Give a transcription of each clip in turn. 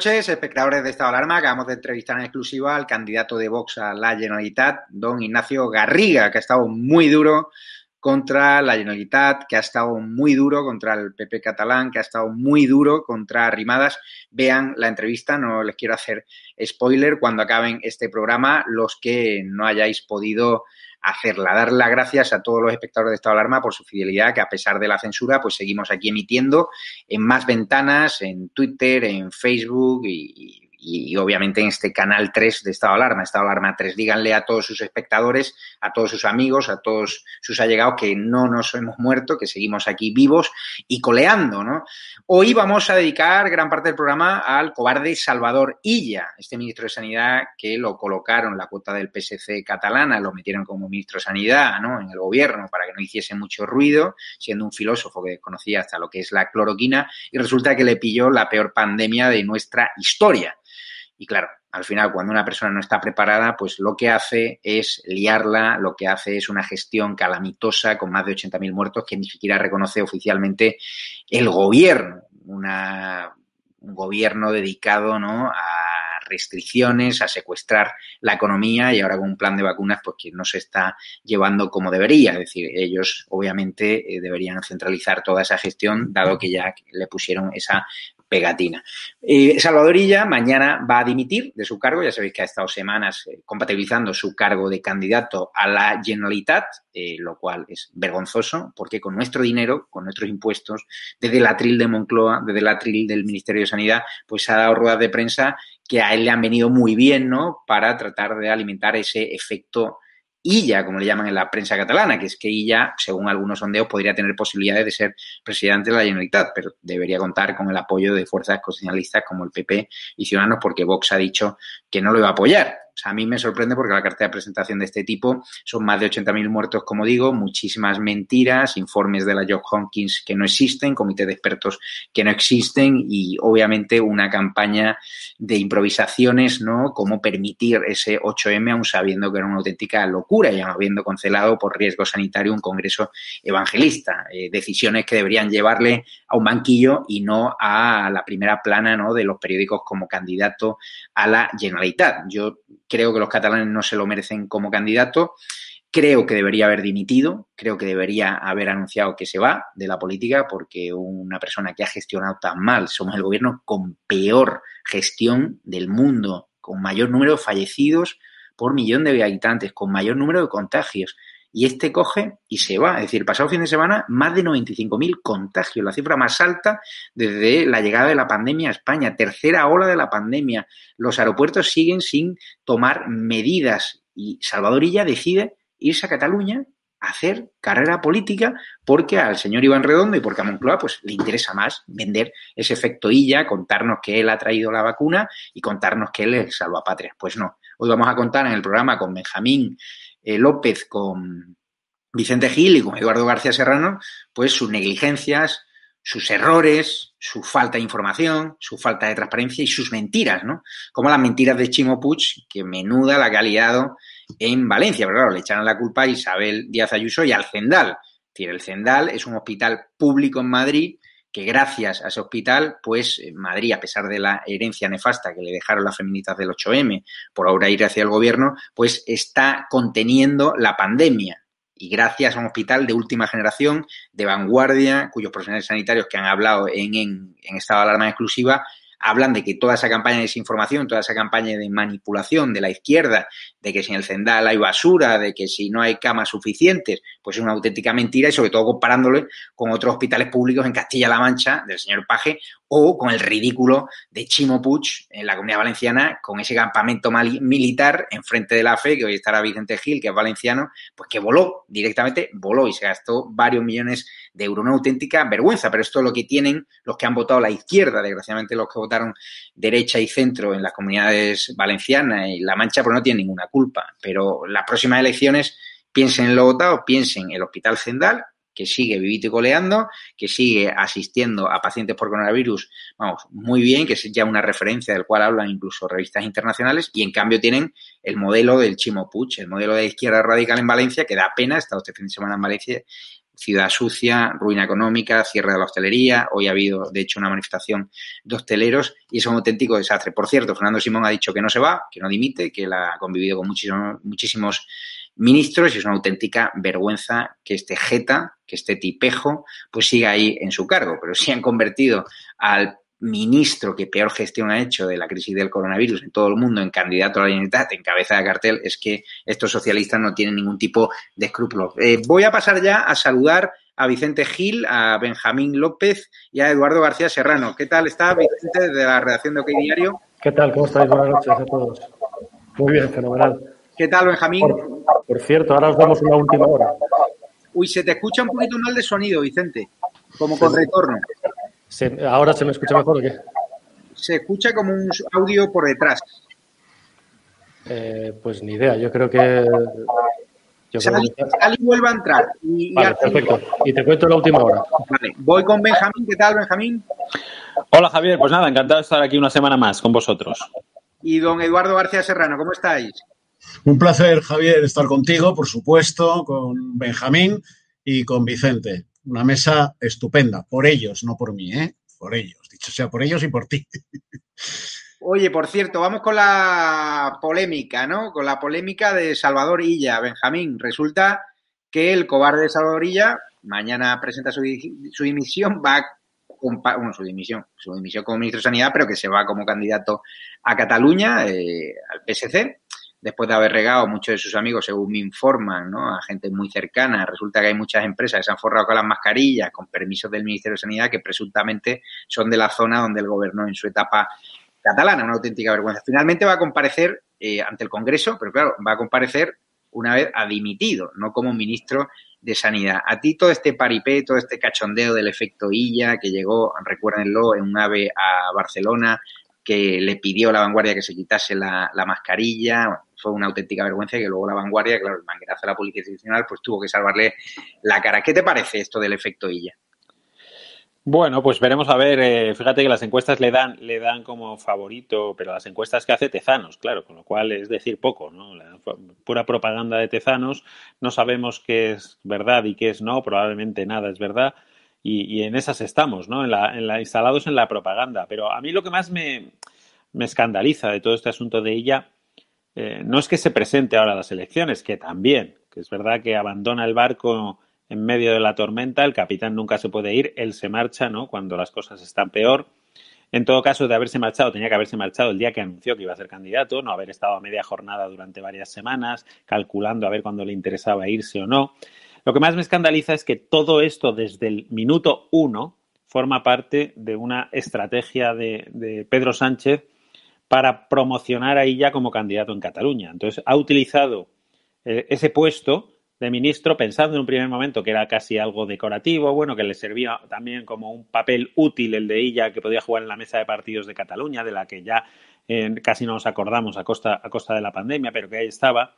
Noches, espectadores de Estado Alarma. Acabamos de entrevistar en exclusiva al candidato de Vox a la Generalitat, don Ignacio Garriga, que ha estado muy duro contra la Generalitat, que ha estado muy duro contra el PP catalán, que ha estado muy duro contra Arrimadas. Vean la entrevista, no les quiero hacer spoiler cuando acaben este programa. Los que no hayáis podido hacerla. Dar las gracias a todos los espectadores de Estado de Alarma por su fidelidad, que a pesar de la censura, pues seguimos aquí emitiendo en más ventanas, en Twitter, en Facebook y, y, obviamente en este canal 3 de Estado de Alarma, Estado de Alarma 3. Díganle a todos sus espectadores, a todos sus amigos, a todos sus allegados que no nos hemos muerto, que seguimos aquí vivos y coleando, ¿no? Hoy vamos a dedicar gran parte del programa al cobarde Salvador Illa, este ministro de Sanidad que lo colocaron la cuota del PSC catalana, lo metieron como ministro de Sanidad, ¿no? En el gobierno para que no hiciese mucho ruido, siendo un filósofo que conocía hasta lo que es la cloroquina y resulta que le pilló la peor pandemia de nuestra historia. Y claro, al final, cuando una persona no está preparada, pues lo que hace es liarla, lo que hace es una gestión calamitosa con más de 80.000 muertos que ni siquiera reconoce oficialmente el gobierno. Un gobierno dedicado ¿no? a restricciones, a secuestrar la economía y ahora con un plan de vacunas pues que no se está llevando como debería. Es decir, ellos obviamente eh, deberían centralizar toda esa gestión dado que ya le pusieron esa pegatina. Eh, Salvadorilla mañana va a dimitir de su cargo, ya sabéis que ha estado semanas eh, compatibilizando su cargo de candidato a la Generalitat, eh, lo cual es vergonzoso, porque con nuestro dinero, con nuestros impuestos, desde el atril de Moncloa, desde el atril del Ministerio de Sanidad, pues ha dado ruedas de prensa que a él le han venido muy bien, ¿no? Para tratar de alimentar ese efecto Illa, como le llaman en la prensa catalana, que es que Illa, según algunos sondeos, podría tener posibilidades de ser presidente de la Generalitat, pero debería contar con el apoyo de fuerzas constitucionalistas como el PP y Ciudadanos, porque Vox ha dicho que no lo iba a apoyar a mí me sorprende porque la carta de presentación de este tipo son más de 80.000 muertos, como digo, muchísimas mentiras, informes de la John Hopkins que no existen, comité de expertos que no existen y obviamente una campaña de improvisaciones, ¿no? Cómo permitir ese 8M aún sabiendo que era una auténtica locura y habiendo cancelado por riesgo sanitario un congreso evangelista. Eh, decisiones que deberían llevarle a un banquillo y no a la primera plana, ¿no? De los periódicos como candidato a la Generalitat. Yo Creo que los catalanes no se lo merecen como candidato. Creo que debería haber dimitido, creo que debería haber anunciado que se va de la política porque una persona que ha gestionado tan mal, somos el gobierno con peor gestión del mundo, con mayor número de fallecidos por millón de habitantes, con mayor número de contagios y este coge y se va. Es decir, pasado fin de semana, más de 95.000 contagios, la cifra más alta desde la llegada de la pandemia a España, tercera ola de la pandemia. Los aeropuertos siguen sin tomar medidas y Salvadorilla decide irse a Cataluña a hacer carrera política porque al señor Iván Redondo y porque a Moncloa pues le interesa más vender ese efecto Illa, contarnos que él ha traído la vacuna y contarnos que él es salvapatria. Pues no. Hoy vamos a contar en el programa con Benjamín eh, López con Vicente Gil y con Eduardo García Serrano, pues sus negligencias, sus errores, su falta de información, su falta de transparencia y sus mentiras, ¿no? Como las mentiras de Chimo Puig, que menuda la que ha liado en Valencia, pero claro, le echaron la culpa a Isabel Díaz Ayuso y al Cendal. Es decir, el Cendal es un hospital público en Madrid que gracias a ese hospital, pues Madrid, a pesar de la herencia nefasta que le dejaron las feministas del 8M por ahora ir hacia el gobierno, pues está conteniendo la pandemia. Y gracias a un hospital de última generación, de vanguardia, cuyos profesionales sanitarios que han hablado en, en, en estado de alarma exclusiva hablan de que toda esa campaña de desinformación, toda esa campaña de manipulación de la izquierda, de que si en el Cendal hay basura, de que si no hay camas suficientes, pues es una auténtica mentira y sobre todo comparándolo con otros hospitales públicos en Castilla-La Mancha del señor Paje o con el ridículo de Chimo Puig en la Comunidad Valenciana con ese campamento militar enfrente de la FE, que hoy estará Vicente Gil, que es valenciano, pues que voló, directamente voló y se gastó varios millones de euros. Una auténtica vergüenza, pero esto es lo que tienen los que han votado la izquierda, desgraciadamente los que votaron derecha y centro en las comunidades valencianas y La Mancha, pues no tienen ninguna culpa. Pero las próximas elecciones piensen en lo votado, piensen en el Hospital Zendal, que sigue vivito y coleando, que sigue asistiendo a pacientes por coronavirus, vamos, muy bien, que es ya una referencia del cual hablan incluso revistas internacionales, y en cambio tienen el modelo del Chimo Puig, el modelo de izquierda radical en Valencia, que da pena, he estado este fin de semana en Valencia, ciudad sucia, ruina económica, cierre de la hostelería. Hoy ha habido, de hecho, una manifestación de hosteleros y es un auténtico desastre. Por cierto, Fernando Simón ha dicho que no se va, que no dimite, que él ha convivido con muchísimos, muchísimos ministros y es una auténtica vergüenza que este jeta, que este tipejo, pues siga ahí en su cargo. Pero si han convertido al ministro que peor gestión ha hecho de la crisis del coronavirus en todo el mundo en candidato a la unidad en cabeza de cartel, es que estos socialistas no tienen ningún tipo de escrúpulos. Eh, voy a pasar ya a saludar a Vicente Gil, a Benjamín López y a Eduardo García Serrano. ¿Qué tal está Vicente de la redacción de OK Diario? ¿Qué tal? ¿Cómo estáis? Buenas noches a todos. Muy bien, fenomenal. ¿Qué tal, Benjamín? Por, cierto, ahora os damos una última hora. Uy, se te escucha un poquito mal de sonido, Vicente, como con retorno. ¿Ahora se me escucha mejor o qué? Se escucha como un audio por detrás. Eh, pues ni idea, yo creo que... Yo Sal, y vuelve a entrar. Y, vale, perfecto. Y te cuento la última hora. Vale, voy con Benjamín. ¿Qué tal, Benjamín? Hola, Javier. Pues nada, encantado de estar aquí una semana más con vosotros. Y don Eduardo García Serrano, ¿cómo estáis? Un placer, Javier, estar contigo, por supuesto, con Benjamín y con Vicente una mesa estupenda, por ellos, no por mí, ¿eh? Por ellos, dicho sea por ellos y por ti. Oye, por cierto, vamos con la polémica, ¿no? Con la polémica de Salvador Illa, Benjamín. Resulta que el cobarde de Salvador Illa mañana presenta su, dimisión, va con, bueno, su dimisión, su dimisión como ministro de Sanidad, pero que se va como candidato a Cataluña, eh, al PSC después de haber regado muchos de sus amigos, según me informan, ¿no? a gente muy cercana. Resulta que hay muchas empresas que se han forrado con las mascarillas, con permisos del Ministerio de Sanidad, que presuntamente son de la zona donde él gobernó en su etapa catalana. Una auténtica vergüenza. Finalmente va a comparecer eh, ante el Congreso, pero claro, va a comparecer una vez ha dimitido, no como ministro de Sanidad. A ti todo este paripé, todo este cachondeo del efecto Illa, que llegó, recuérdenlo, en un ave a Barcelona, que le pidió a la vanguardia que se quitase la, mascarilla. fue una auténtica vergüenza que luego la vanguardia, claro, el manguerazo de la Policía Institucional, pues tuvo que salvarle la cara. ¿Qué te parece esto del efecto Illa? Bueno, pues veremos a ver. Eh, fíjate que las encuestas le dan, le dan como favorito, pero las encuestas que hace Tezanos, claro, con lo cual es decir poco, ¿no? La pura propaganda de Tezanos. No sabemos qué es verdad y qué es no. Probablemente nada es verdad y, en esas estamos, ¿no? En la, en la, instalados en la propaganda. Pero a mí lo que más me, me escandaliza de todo este asunto de ella eh, no es que se presente ahora a las elecciones, que también, que es verdad que abandona el barco en medio de la tormenta, el capitán nunca se puede ir, él se marcha, ¿no? Cuando las cosas están peor. En todo caso, de haberse marchado, tenía que haberse marchado el día que anunció que iba a ser candidato, no haber estado a media jornada durante varias semanas, calculando a ver cuándo le interesaba irse o no. Lo que más me escandaliza es que todo esto desde el minuto uno forma parte de una estrategia de, Pedro Sánchez para promocionar a ella como candidato en Cataluña. Entonces, ha utilizado eh, ese puesto de ministro pensando en un primer momento que era casi algo decorativo, bueno, que le servía también como un papel útil el de ella que podía jugar en la mesa de partidos de Cataluña, de la que ya eh, casi no nos acordamos a costa, a costa de la pandemia, pero que ahí estaba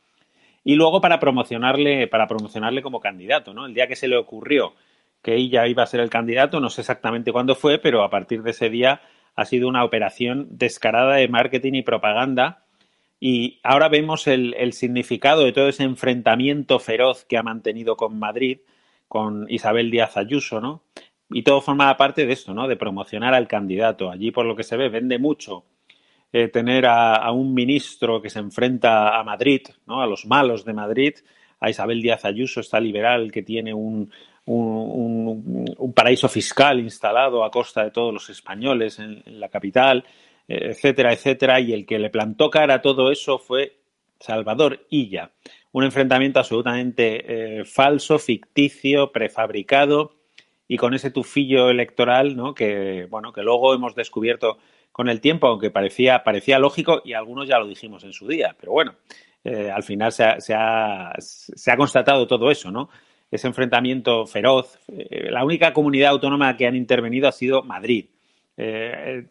y luego para promocionarle, para promocionarle como candidato, ¿no? El día que se le ocurrió que ella iba a ser el candidato, no sé exactamente cuándo fue, pero a partir de ese día ha sido una operación descarada de marketing y propaganda. Y ahora vemos el, el significado de todo ese enfrentamiento feroz que ha mantenido con Madrid, con Isabel Díaz Ayuso, ¿no? Y todo formaba parte de esto, ¿no? De promocionar al candidato. Allí, por lo que se ve, vende mucho eh, tener a, un ministro que se enfrenta a Madrid, ¿no? a los malos de Madrid, a Isabel Díaz Ayuso, esta liberal que tiene un, un, paraíso fiscal instalado a costa de todos los españoles en, la capital, etcétera, etcétera, y el que le plantó cara a todo eso fue Salvador Illa. Un enfrentamiento absolutamente eh, falso, ficticio, prefabricado y con ese tufillo electoral, ¿no? Que bueno, que luego hemos descubierto con el tiempo, aunque parecía, parecía lógico y algunos ya lo dijimos en su día. Pero bueno, eh, al final se ha, se, ha, se ha, constatado todo eso, ¿no? Ese enfrentamiento feroz. Eh, la única comunidad autónoma que han intervenido ha sido Madrid. Eh,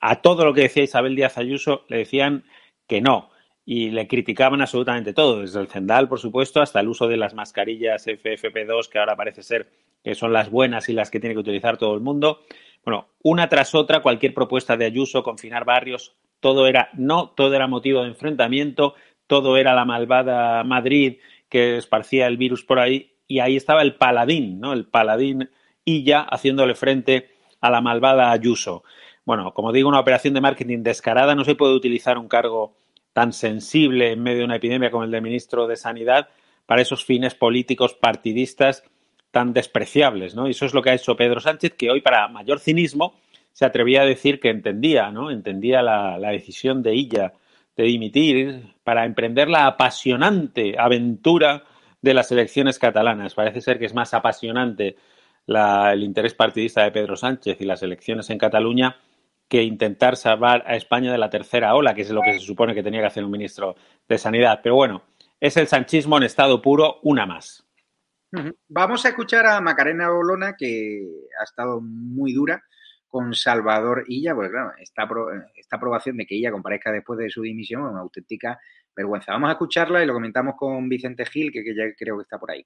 a todo lo que decía Isabel Díaz Ayuso le decían que no y le criticaban absolutamente todo, desde el Cendal, por supuesto, hasta el uso de las mascarillas FFP2, que ahora parece ser que son las buenas y las que tiene que utilizar todo el mundo. Bueno, una tras otra, cualquier propuesta de Ayuso, confinar barrios, todo era no, todo era motivo de enfrentamiento, todo era la malvada Madrid que esparcía el virus por ahí y ahí estaba el paladín, ¿no? El paladín Illa haciéndole frente a la malvada Ayuso. Bueno, como digo, una operación de marketing descarada, no se puede utilizar un cargo tan sensible en medio de una epidemia como el de ministro de Sanidad para esos fines políticos partidistas tan despreciables, ¿no? Y eso es lo que ha hecho Pedro Sánchez, que hoy, para mayor cinismo, se atrevía a decir que entendía, ¿no? Entendía la, decisión de ella de dimitir para emprender la apasionante aventura de las elecciones catalanas. Parece ser que es más apasionante el interés partidista de Pedro Sánchez y las elecciones en Cataluña que intentar salvar a España de la tercera ola, que es lo que se supone que tenía que hacer un ministro de Sanidad. Pero bueno, es el sanchismo en estado puro, una más. Vamos a escuchar a Macarena Bolona, que ha estado muy dura con Salvador Illa, porque claro, esta, esta aprobación de que ella comparezca después de su dimisión es una auténtica vergüenza. Vamos a escucharla y lo comentamos con Vicente Gil, que, que ya creo que está por ahí.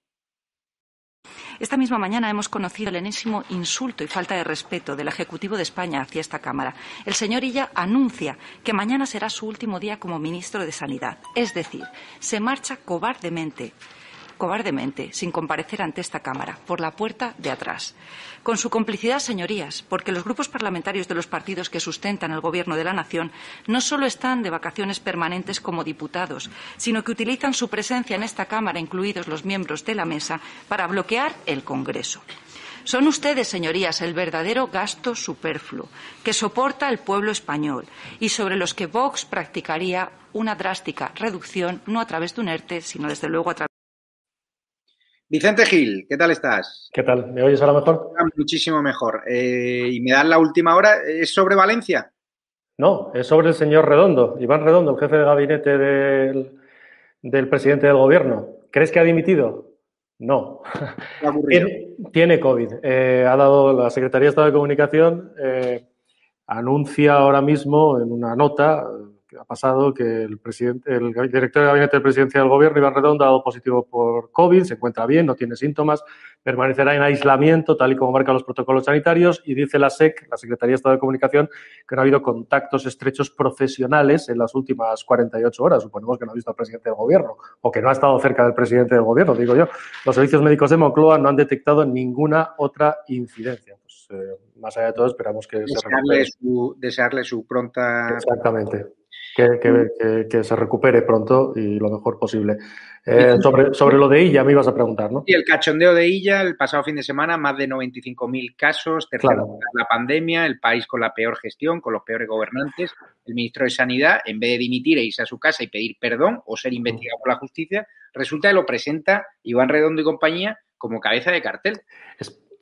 Esta misma mañana hemos conocido el enésimo insulto y falta de respeto del Ejecutivo de España hacia esta Cámara. El señor Illa anuncia que mañana será su último día como ministro de Sanidad. Es decir, se marcha cobardemente cobardemente, sin comparecer ante esta Cámara, por la puerta de atrás. Con su complicidad, señorías, porque los grupos parlamentarios de los partidos que sustentan el Gobierno de la Nación no solo están de vacaciones permanentes como diputados, sino que utilizan su presencia en esta Cámara, incluidos los miembros de la mesa, para bloquear el Congreso. Son ustedes, señorías, el verdadero gasto superfluo que soporta el pueblo español y sobre los que Vox practicaría una drástica reducción, no a través de un ERTE, sino desde luego a través Vicente Gil, ¿qué tal estás? ¿Qué tal? ¿Me oyes ahora mejor? Muchísimo mejor. Eh, y me das la última hora, ¿es sobre Valencia? No, es sobre el señor Redondo, Iván Redondo, el jefe de gabinete del, presidente del gobierno. ¿Crees que ha dimitido? No. Tiene, tiene, COVID. Eh, ha dado la Secretaría de Estado de Comunicación, eh, anuncia ahora mismo en una nota ha pasado que el, presidente, el director de gabinete de presidencia del gobierno, Iván Redondo, ha dado positivo por COVID, se encuentra bien, no tiene síntomas, permanecerá en aislamiento, tal y como marcan los protocolos sanitarios, y dice la SEC, la Secretaría de Estado de Comunicación, que no ha habido contactos estrechos profesionales en las últimas 48 horas. Suponemos que no ha visto al presidente del gobierno, o que no ha estado cerca del presidente del gobierno, digo yo. Los servicios médicos de Moncloa no han detectado ninguna otra incidencia. Pues, eh, más allá de todo, esperamos que desearle se Su, desearle su pronta... Exactamente que, se recupere pronto y lo mejor posible. Eh, sobre, sobre lo de ella me ibas a preguntar, ¿no? Y el cachondeo de ella el pasado fin de semana, más de 95.000 casos, tercera la pandemia, el país con la peor gestión, con los peores gobernantes, el ministro de Sanidad, en vez de dimitir e irse a su casa y pedir perdón o ser investigado por la justicia, resulta que lo presenta Iván Redondo y compañía como cabeza de cartel.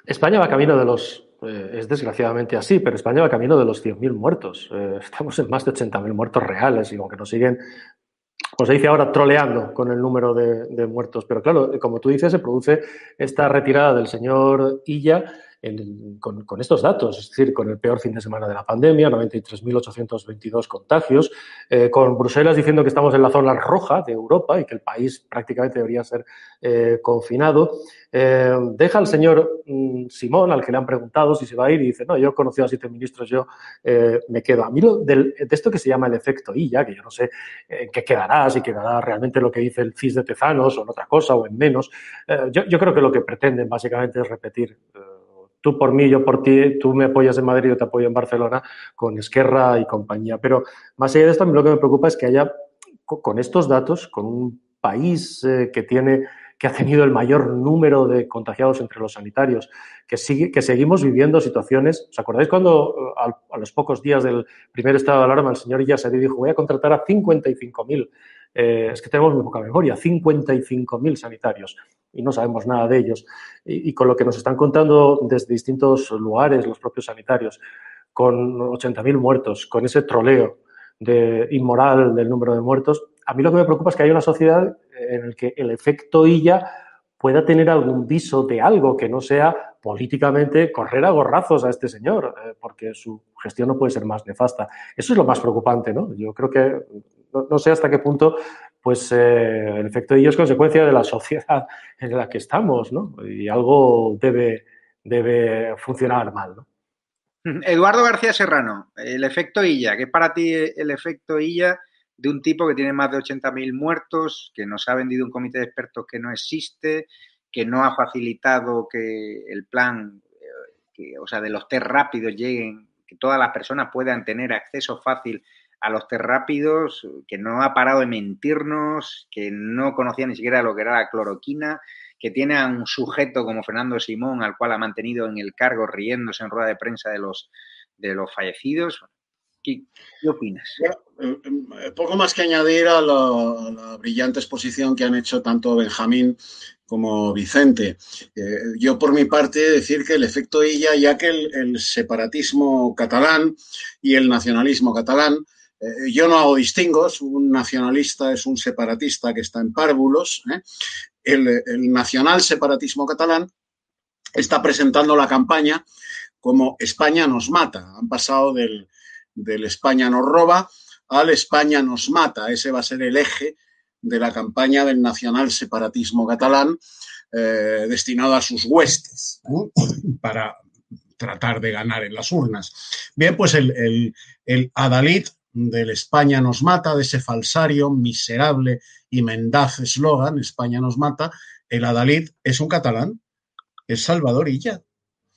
España va camino de los eh, es desgraciadamente así, pero España va camino de los 100.000 muertos. Eh, estamos en más de 80.000 muertos reales y aunque nos siguen, como se dice ahora, troleando con el número de, muertos. Pero claro, como tú dices, se produce esta retirada del señor Illa con, estos datos, es decir, con el peor fin de semana de la pandemia, 93.822 contagios, eh, con Bruselas diciendo que estamos en la zona roja de Europa y que el país prácticamente debería ser confinado. Eh, deja al señor mm, Simón, al que le han preguntado si se va a ir, y dice, no, yo he conocido a siete ministros, yo eh, me quedo. A mí lo de esto que se llama el efecto ya que yo no sé en qué quedará, si quedará realmente lo que dice el CIS de Tezanos o en otra cosa o en menos. Eh, yo, creo que lo que pretenden básicamente es repetir tú por mí, yo por ti, tú me apoyas en Madrid, yo te apoyo en Barcelona, con Esquerra y compañía. Pero más allá de esto, lo que me preocupa es que haya, con estos datos, con un país que tiene que ha tenido el mayor número de contagiados entre los sanitarios, que, sigue, que seguimos viviendo situaciones. ¿Os acordáis cuando eh, a, los pocos días del primer estado de alarma el señor Illasadí dijo voy a contratar a 55.000? Eh, es que tenemos muy poca memoria, 55.000 sanitarios y no sabemos nada de ellos. Y, y, con lo que nos están contando desde distintos lugares los propios sanitarios, con 80.000 muertos, con ese troleo de inmoral del número de muertos, a mí lo que me preocupa es que hay una sociedad en el que el efecto Illa pueda tener algún viso de algo que no sea políticamente correr a gorrazos a este señor, eh, porque su gestión no puede ser más nefasta. Eso es lo más preocupante, ¿no? Yo creo que no, sé hasta qué punto pues eh, el efecto Illa es consecuencia de la sociedad en la que estamos, ¿no? Y algo debe, debe funcionar mal, ¿no? Eduardo García Serrano, el efecto Illa, ¿qué es para ti el efecto Illa de un tipo que tiene más de 80.000 muertos, que nos ha vendido un comité de expertos que no existe, que no ha facilitado que el plan, que, o sea, de los test rápidos lleguen, que todas las personas puedan tener acceso fácil a los test rápidos, que no ha parado de mentirnos, que no conocía ni siquiera lo que era la cloroquina, que tiene a un sujeto como Fernando Simón, al cual ha mantenido en el cargo riéndose en rueda de prensa de los, de los fallecidos. ¿Qué, opinas? Eh, poco más que añadir a la, brillante exposición que han hecho tanto Benjamín como Vicente. Eh, yo, por mi parte, decir que el efecto Illa, ya que el, separatismo catalán y el nacionalismo catalán, yo no hago distingos, un nacionalista es un separatista que está en párvulos. El, el nacional separatismo catalán está presentando la campaña como España nos mata. Han pasado del, España nos roba al España nos mata. Ese va a ser el eje de la campaña del nacional separatismo catalán eh, destinado a sus huestes para tratar de ganar en las urnas. Bien, pues el, el adalid del España nos mata, de ese falsario miserable y mendaz eslogan, España nos mata, el adalid es un catalán, es Salvador Illa.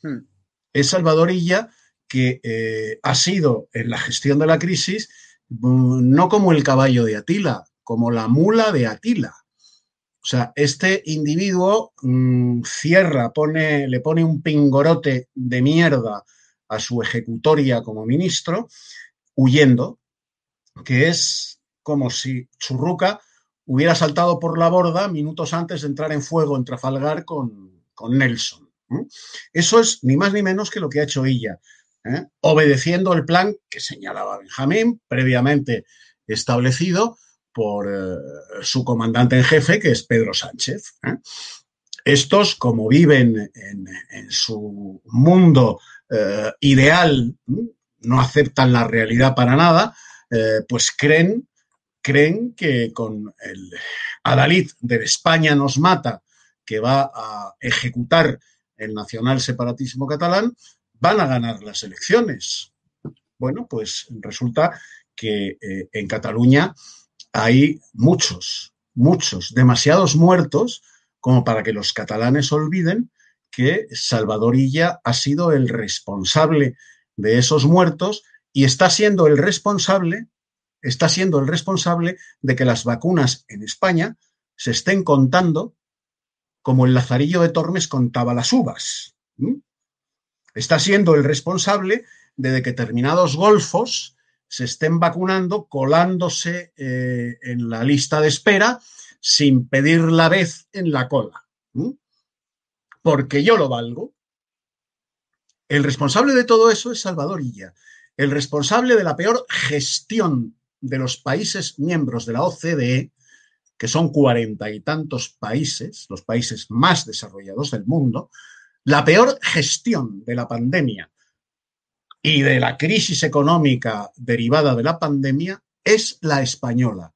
Hmm es Salvador Illa, que eh, ha sido en la gestión de la crisis mm, no como el caballo de Atila, como la mula de Atila. O sea, este individuo mm, cierra, pone, le pone un pingorote de mierda a su ejecutoria como ministro, huyendo, que es como si Churruca hubiera saltado por la borda minutos antes de entrar en fuego en Trafalgar con, con Nelson. Eso es ni más ni menos que lo que ha hecho ella, ¿eh? obedeciendo el plan que señalaba Benjamín, previamente establecido por eh, su comandante en jefe, que es Pedro Sánchez. ¿eh? Estos, como viven en, su mundo ideal, no aceptan la realidad para nada, pues creen, creen que con el adalid de España nos mata, que va a ejecutar el nacional separatismo catalán, van a ganar las elecciones. Bueno, pues resulta que eh, en Cataluña hay muchos, muchos, demasiados muertos como para que los catalanes olviden que Salvador Illa ha sido el responsable de esos muertos y está siendo el responsable, está siendo el responsable de que las vacunas en España se estén contando como el Lazarillo de Tormes contaba las uvas. Está siendo el responsable de que determinados golfos se estén vacunando, colándose eh, en la lista de espera sin pedir la vez en la cola. Porque yo lo valgo. El responsable de todo eso es Salvador Illa. El responsable de la peor gestión de los países miembros de la OCDE que son cuarenta y tantos países, los países más desarrollados del mundo, la peor gestión de la pandemia y de la crisis económica derivada de la pandemia es la española.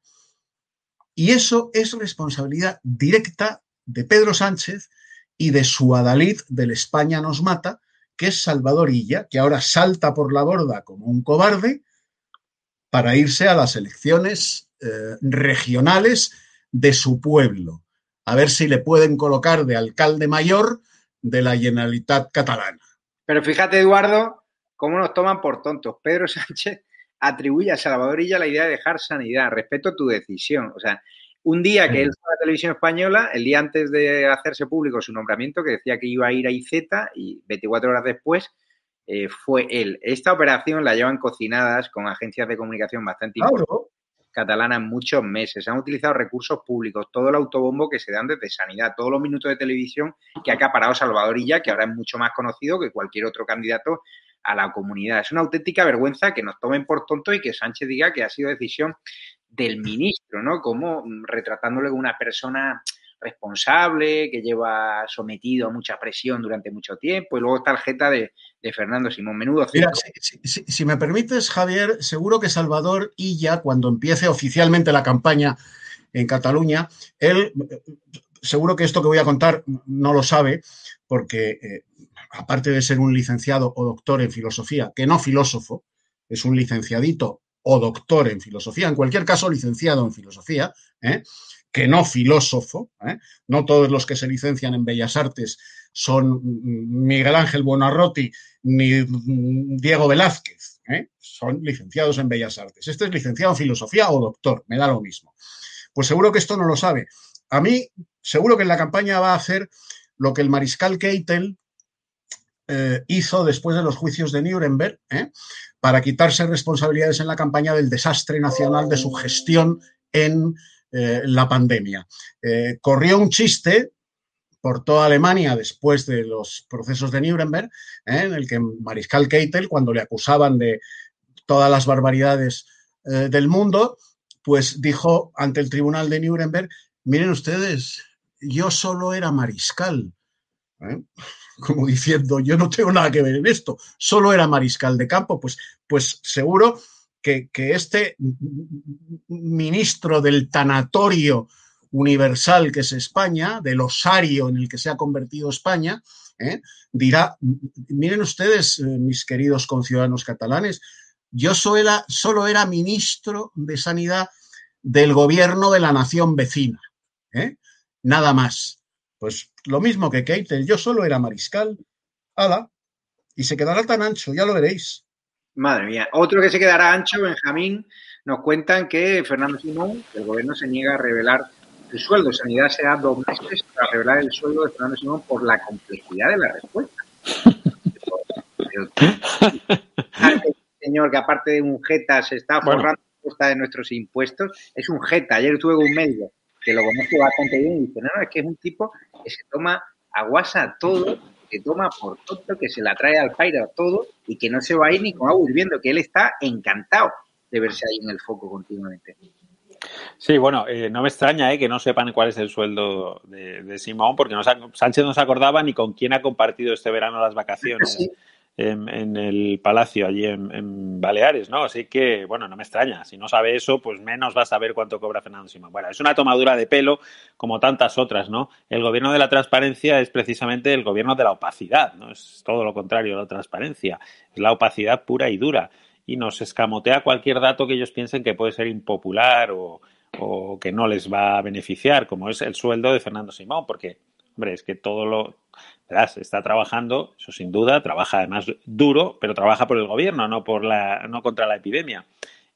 Y eso es responsabilidad directa de Pedro Sánchez y de su adalid del España nos mata, que es Salvador Illa, que ahora salta por la borda como un cobarde para irse a las elecciones eh, regionales de su pueblo, a ver si le pueden colocar de alcalde mayor de la Generalitat catalana. Pero fíjate, Eduardo, cómo nos toman por tontos. Pedro Sánchez atribuye a Salvador Illa la idea de dejar sanidad. Respeto tu decisión. O sea, un día que él fue a la televisión española, el día antes de hacerse público su nombramiento, que decía que iba a ir a IZ y 24 horas después eh, fue él. Esta operación la llevan cocinadas con agencias de comunicación bastante importantes catalana en muchos meses. Han utilizado recursos públicos, todo el autobombo que se dan desde sanidad, todos los minutos de televisión que ha acaparado Salvador Illa, que ahora es mucho más conocido que cualquier otro candidato a la comunidad. Es una auténtica vergüenza que nos tomen por tonto y que Sánchez diga que ha sido decisión del ministro, ¿no? Como mm, retratándole como una persona responsable, que lleva sometido a mucha presión durante mucho tiempo, y luego está el jeta de, Fernando Simón. Menudo. Mira, si, me permites, Javier, seguro que Salvador ya cuando empiece oficialmente la campaña en Cataluña, él, seguro que esto que voy a contar no lo sabe, porque eh, aparte de ser un licenciado o doctor en filosofía, que no filósofo, es un licenciadito o doctor en filosofía, en cualquier caso licenciado en filosofía, ¿eh? que no filósofo. ¿eh? No todos los que se licencian en Bellas Artes son Miguel Ángel Buonarroti ni Diego Velázquez. ¿eh? Son licenciados en Bellas Artes. Este es licenciado en filosofía o doctor, me da lo mismo. Pues seguro que esto no lo sabe. A mí, seguro que en la campaña va a hacer lo que el mariscal Keitel eh, hizo después de los juicios de Nuremberg, ¿eh? para quitarse responsabilidades en la campaña del desastre nacional de su gestión en eh, la pandemia. corrió un chiste por toda Alemania después de los procesos de Nuremberg, en el que Mariscal Keitel, cuando le acusaban de todas las barbaridades del mundo, pues dijo ante el tribunal de Nuremberg, miren ustedes, yo solo era mariscal como diciendo, yo no tengo nada que ver en esto, solo era mariscal de campo, pues, pues seguro que, este ministro del tanatorio universal que es España, del osario en el que se ha convertido España, ¿eh? dirá, miren ustedes, eh, mis queridos conciudadanos catalanes, yo solo era, ministro de Sanidad del gobierno de la nación vecina, ¿eh? nada más. Pues lo mismo que Keitel, yo solo era mariscal. Ala. Y se quedará tan ancho, ya lo veréis. Madre mía. Otro que se quedará ancho, Benjamín, nos cuentan que Fernando Simón, el gobierno se niega a revelar el sueldo. Sanidad se da dos meses para revelar el sueldo de Fernando Simón por la complejidad de la respuesta. señor que aparte de un jeta se está forrando la respuesta de nuestros impuestos, es un jeta. Ayer tuve un medio que lo conozco bastante bien, y dice, no, no, es que es un tipo que se toma aguasa todo, que toma por todo, que se la trae al a todo y que no se va a ir ni con agua hirviendo, que él está encantado de verse ahí en el foco continuamente. Sí, bueno, eh, no me extraña eh, que no sepan cuál es el sueldo de, Simón, porque no, Sánchez no se acordaba ni con quién ha compartido este verano las vacaciones en, el Palacio, allí en, Baleares, ¿no? Así que, bueno, no me extraña. Si no sabe eso, pues menos va a saber cuánto cobra Fernando Simón. Bueno, es una tomadura de pelo como tantas otras, ¿no? El gobierno de la transparencia es precisamente el gobierno de la opacidad, ¿no? Es todo lo contrario a la transparencia. Es la opacidad pura y dura. Y nos escamotea cualquier dato que ellos piensen que puede ser impopular o, o que no les va a beneficiar, como es el sueldo de Fernando Simón, porque, hombre, es que todo lo, está trabajando, eso sin duda, trabaja además duro, pero trabaja por el gobierno, no, por la, no contra la epidemia.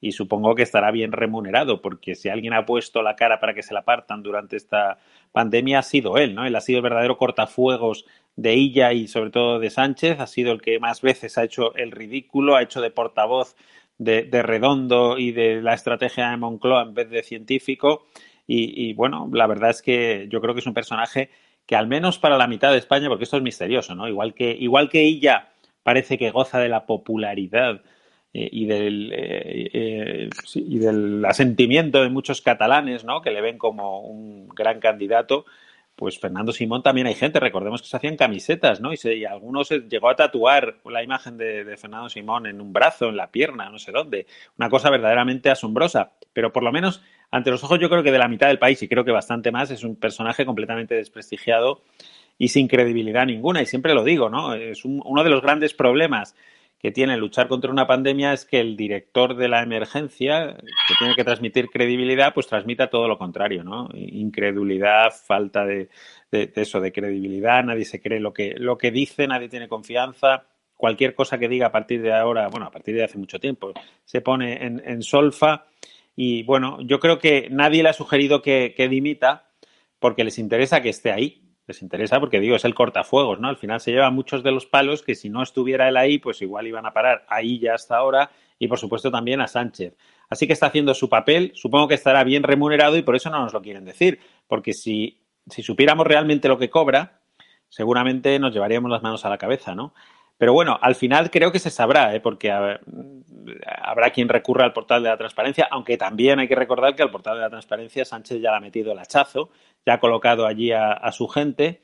Y supongo que estará bien remunerado, porque si alguien ha puesto la cara para que se la partan durante esta pandemia, ha sido él, ¿no? Él ha sido el verdadero cortafuegos de ella y sobre todo de Sánchez, ha sido el que más veces ha hecho el ridículo, ha hecho de portavoz de, Redondo y de la estrategia de Moncloa en vez de científico. y, bueno, la verdad es que yo creo que es un personaje que al menos para la mitad de España, porque esto es misterioso, ¿no? Igual que, igual que ella parece que goza de la popularidad eh, y, del, eh, eh, y del asentimiento de muchos catalanes, ¿no? Que le ven como un gran candidato, pues Fernando Simón también hay gente, recordemos que se hacían camisetas, ¿no? Y, se, y algunos llegó a tatuar la imagen de, de, Fernando Simón en un brazo, en la pierna, no sé dónde. Una cosa verdaderamente asombrosa. Pero por lo menos ante los ojos yo creo que de la mitad del país, y creo que bastante más, es un personaje completamente desprestigiado y sin credibilidad ninguna. Y siempre lo digo, ¿no? Es uno de los grandes problemas que tiene luchar contra una pandemia es que el director de la emergencia, que tiene que transmitir credibilidad, pues transmita todo lo contrario, ¿no? Incredulidad, falta de, eso, de credibilidad, nadie se cree lo que, lo que dice, nadie tiene confianza. Cualquier cosa que diga a partir de ahora, bueno, a partir de hace mucho tiempo, se pone en solfa y bueno, yo creo que nadie le ha sugerido que, dimita porque les interesa que esté ahí. Les interesa porque, digo, es el cortafuegos, ¿no? Al final se lleva muchos de los palos que si no estuviera él ahí, pues igual iban a parar ahí ya hasta ahora y, por supuesto, también a Sánchez. Así que está haciendo su papel, supongo que estará bien remunerado y por eso no nos lo quieren decir, porque si, si supiéramos realmente lo que cobra, seguramente nos llevaríamos las manos a la cabeza, ¿no? Pero bueno, al final creo que se sabrá, ¿eh? porque habrá quien recurra al portal de la transparencia, aunque también hay que recordar que al portal de la transparencia Sánchez ya le ha metido el hachazo, ya ha colocado allí a, su gente,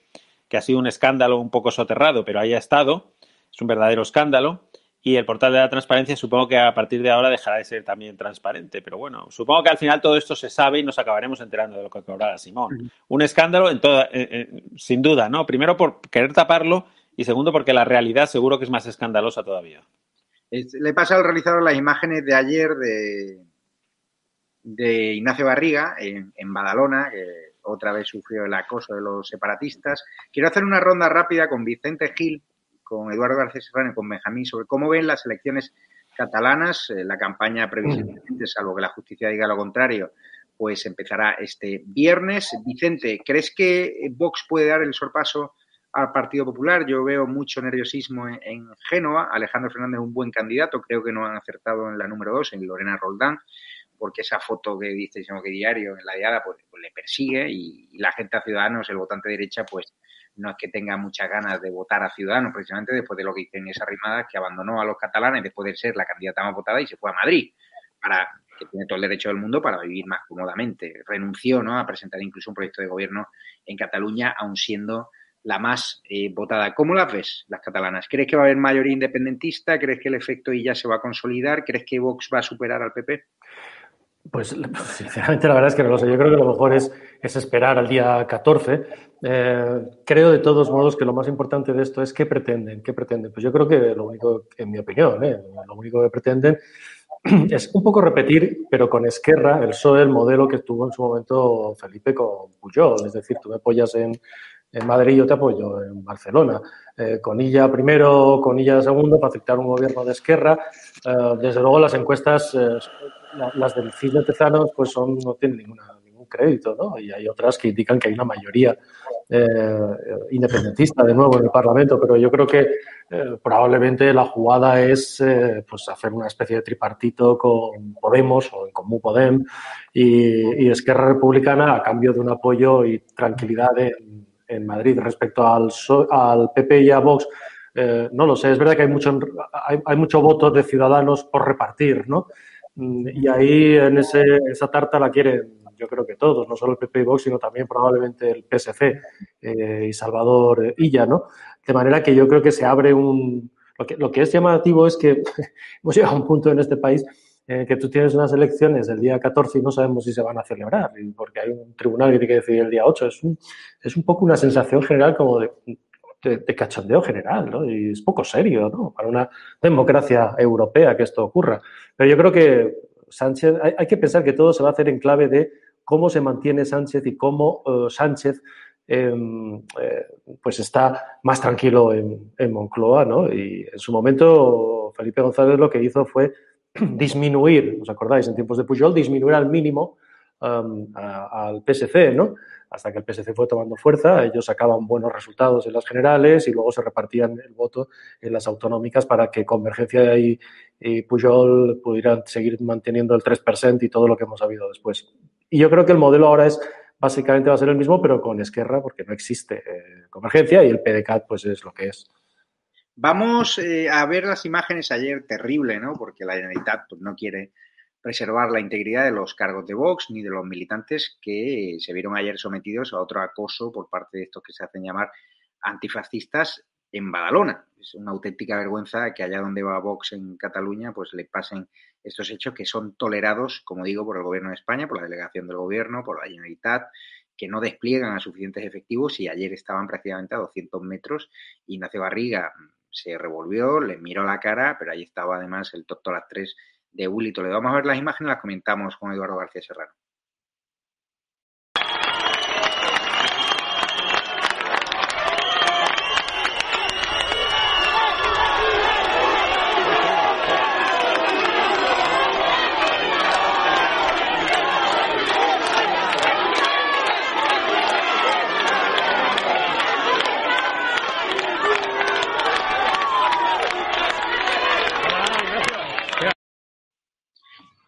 que ha sido un escándalo un poco soterrado, pero ahí ha estado, es un verdadero escándalo. Y el portal de la transparencia supongo que a partir de ahora dejará de ser también transparente. Pero bueno, supongo que al final todo esto se sabe y nos acabaremos enterando de lo que cobrará Simón. Un escándalo en toda, eh, eh, sin duda, ¿no? Primero por querer taparlo y segundo porque la realidad seguro que es más escandalosa todavía. Le pasa al realizador las imágenes de ayer de, Ignacio Barriga en, en Badalona, que otra vez sufrió el acoso de los separatistas. Quiero hacer una ronda rápida con Vicente Gil, con Eduardo García Serrano y con Benjamín sobre cómo ven las elecciones catalanas. Eh, la campaña previsiblemente, salvo que la justicia diga lo contrario, pues empezará este viernes. Vicente, ¿crees que Vox puede dar el sorpaso al Partido Popular? Yo veo mucho nerviosismo en, Génova. Alejandro Fernández es un buen candidato. Creo que no han acertado en la número dos, en Lorena Roldán porque esa foto que dice que diario en la diada pues, pues le persigue y, la gente a Ciudadanos, el votante derecha, pues no es que tenga muchas ganas de votar a Ciudadanos, precisamente después de lo que dice en esa rimada, que abandonó a los catalanes después de ser la candidata más votada y se fue a Madrid, para que tiene todo el derecho del mundo para vivir más cómodamente. Renunció ¿no? a presentar incluso un proyecto de gobierno en Cataluña, aun siendo la más eh, votada. ¿Cómo las ves, las catalanas? ¿Crees que va a haber mayoría independentista? ¿Crees que el efecto ya se va a consolidar? ¿Crees que Vox va a superar al PP? Pues sinceramente la verdad es que no lo sé. Yo creo que lo mejor es, es esperar al día 14. Eh, creo de todos modos que lo más importante de esto es qué pretenden. ¿Qué pretenden? Pues yo creo que lo único, en mi opinión, eh, lo único que pretenden es un poco repetir, pero con Esquerra, el PSOE, el modelo que tuvo en su momento Felipe con Puyol. Es decir, tú me apoyas en, en Madrid, yo te apoyo en Barcelona. Eh, con Illa primero, con Illa segundo, para aceptar un gobierno de Esquerra. desde luego las encuestas las del CIS de Tezanos pues son, no tienen ninguna, ningún crédito, ¿no? Y hay otras que indican que hay una mayoría eh, independentista de nuevo en el Parlamento, pero yo creo que eh, probablemente la jugada es eh, pues hacer una especie de tripartito con Podemos o en Común Podem y, Esquerra Republicana a cambio de un apoyo y tranquilidad en, en Madrid respecto al, al PP y a Vox. no lo sé, es verdad que hay mucho, hay, hay mucho voto de ciudadanos por repartir, ¿no? Mm, y ahí en ese, esa tarta la quieren, yo creo que todos, no solo el PP y Vox, sino también probablemente el PSC eh, y Salvador Illa, ¿no? De manera que yo creo que se abre un... Lo que, lo que es llamativo es que hemos llegado a un punto en este país en que tú tienes unas elecciones el día 14 y no sabemos si se van a celebrar, porque hay un tribunal que tiene que decidir el día 8. Es un, es un poco una sensación general como de de, cachondeo general, ¿no? Y es poco serio, ¿no? Para una democracia europea que esto ocurra. Pero yo creo que Sánchez, hay, que pensar que todo se va a hacer en clave de cómo se mantiene Sánchez y cómo eh, Sánchez em, eh, pues está más tranquilo en, Moncloa, ¿no? Y en su momento Felipe González lo que hizo fue disminuir, ¿os acordáis? En tiempos de Pujol, disminuir al mínimo em, al PSC, ¿no? hasta que el PSC fue tomando fuerza, ellos sacaban buenos resultados en las generales y luego se repartían el voto en las autonómicas para que Convergencia y, Pujol pudieran seguir manteniendo el 3% y todo lo que hemos sabido después. Y yo creo que el modelo ahora es, básicamente va a ser el mismo, pero con Esquerra, porque no existe eh, Convergencia y el PDCAT pues es lo que es. Vamos eh, a ver las imágenes ayer, terrible, ¿no? Porque la Generalitat pues, no quiere preservar la integridad de los cargos de Vox ni de los militantes que se vieron ayer sometidos a otro acoso por parte de estos que se hacen llamar antifascistas en Badalona. Es una auténtica vergüenza que allá donde va Vox en Cataluña, pues le pasen estos hechos que son tolerados, como digo, por el Gobierno de España, por la delegación del Gobierno, por la Generalitat, que no despliegan a suficientes efectivos y ayer estaban prácticamente a 200 metros. Ignacio Barriga se revolvió, le miró la cara, pero ahí estaba además el doctor las tres de Willy Toledo. Vamos a ver las imágenes, las comentamos con Eduardo García Serrano.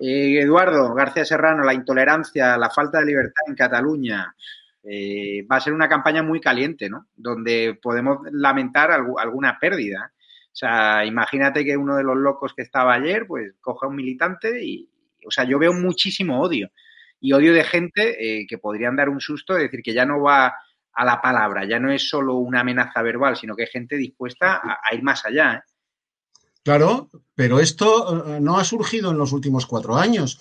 Eduardo García Serrano, la intolerancia, la falta de libertad en Cataluña. Eh, va a ser una campaña muy caliente, ¿no? Donde podemos lamentar alguna pérdida. O sea, imagínate que uno de los locos que estaba ayer, pues coja a un militante y, o sea, yo veo muchísimo odio. Y odio de gente eh, que podrían dar un susto, de decir que ya no va a la palabra, ya no es solo una amenaza verbal, sino que hay gente dispuesta a, a ir más allá. ¿eh? Claro, pero esto eh, no ha surgido en los últimos cuatro años.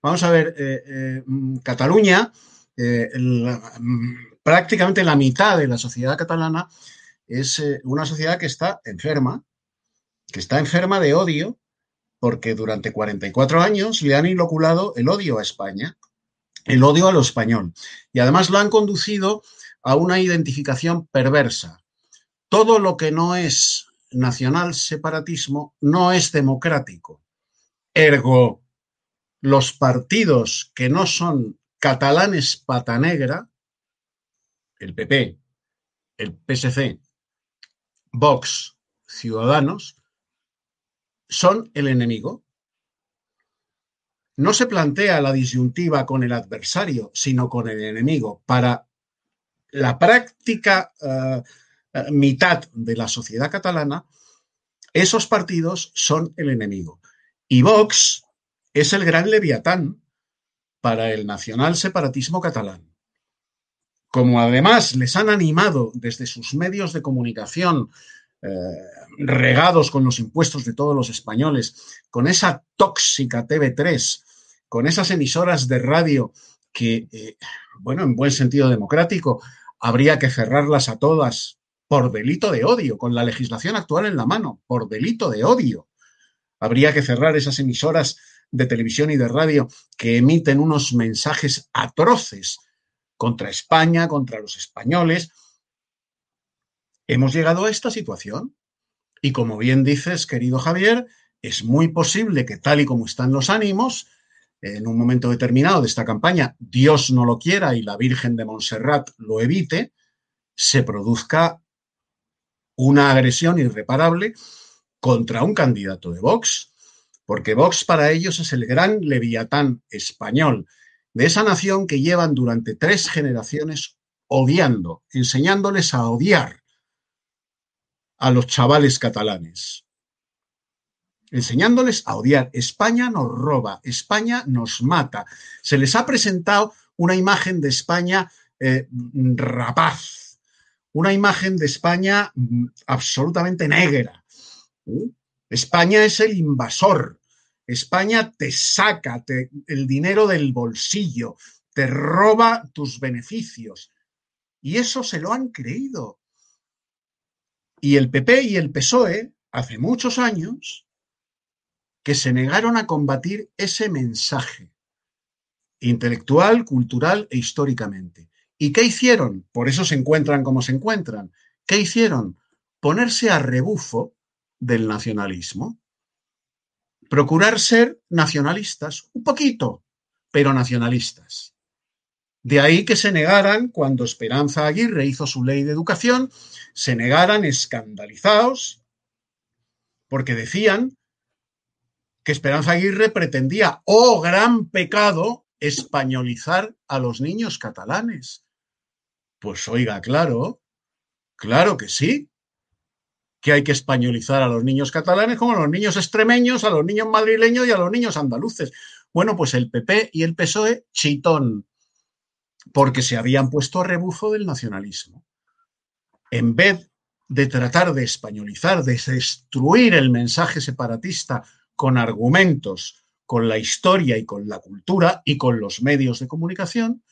Vamos a ver, eh, eh, mm, Cataluña, mm, prácticamente la mitad de la sociedad catalana es una sociedad que está enferma, que está enferma de odio porque durante 44 años le han inoculado el odio a España, el odio a lo español, y además lo han conducido a una identificación perversa. Todo lo que no es nacional separatismo no es democrático. Ergo, los partidos que no son catalanes pata negra, el PP, el PSC, Vox, Ciudadanos, son el enemigo. No se plantea la disyuntiva con el adversario, sino con el enemigo. Para la práctica uh, mitad de la sociedad catalana, esos partidos son el enemigo. Y Vox es el gran leviatán para el nacional separatismo catalán. Como además les han animado desde sus medios de comunicación eh, regados con los impuestos de todos los españoles, con esa tóxica TV3, con esas emisoras de radio que, eh, bueno, en buen sentido democrático, habría que cerrarlas a todas por delito de odio, con la legislación actual en la mano, por delito de odio. Habría que cerrar esas emisoras de televisión y de radio que emiten unos mensajes atroces contra España, contra los españoles. Hemos llegado a esta situación y como bien dices, querido Javier, es muy posible que tal y como están los ánimos, en un momento determinado de esta campaña, Dios no lo quiera y la Virgen de Montserrat lo evite, se produzca una agresión irreparable contra un candidato de Vox, porque Vox para ellos es el gran leviatán español de esa nación que llevan durante tres generaciones odiando, enseñándoles a odiar a los chavales catalanes, enseñándoles a odiar. España nos roba, España nos mata. Se les ha presentado una imagen de España eh, rapaz, una imagen de España mm, absolutamente negra. España es el invasor. España te saca el dinero del bolsillo, te roba tus beneficios. Y eso se lo han creído. Y el PP y el PSOE, hace muchos años, que se negaron a combatir ese mensaje intelectual, cultural e históricamente. ¿Y qué hicieron? Por eso se encuentran como se encuentran. ¿Qué hicieron? Ponerse a rebufo del nacionalismo. Procurar ser nacionalistas, un poquito, pero nacionalistas. De ahí que se negaran, cuando Esperanza Aguirre hizo su ley de educación, se negaran escandalizados, porque decían que Esperanza Aguirre pretendía, oh gran pecado, españolizar a los niños catalanes. Pues oiga, claro, claro que sí, que hay que españolizar a los niños catalanes como a los niños extremeños, a los niños madrileños y a los niños andaluces. Bueno, pues el PP y el PSOE chitón, porque se habían puesto a rebufo del nacionalismo. En vez de tratar de españolizar, de destruir el mensaje separatista con argumentos, con la historia y con la cultura y con los medios de comunicación,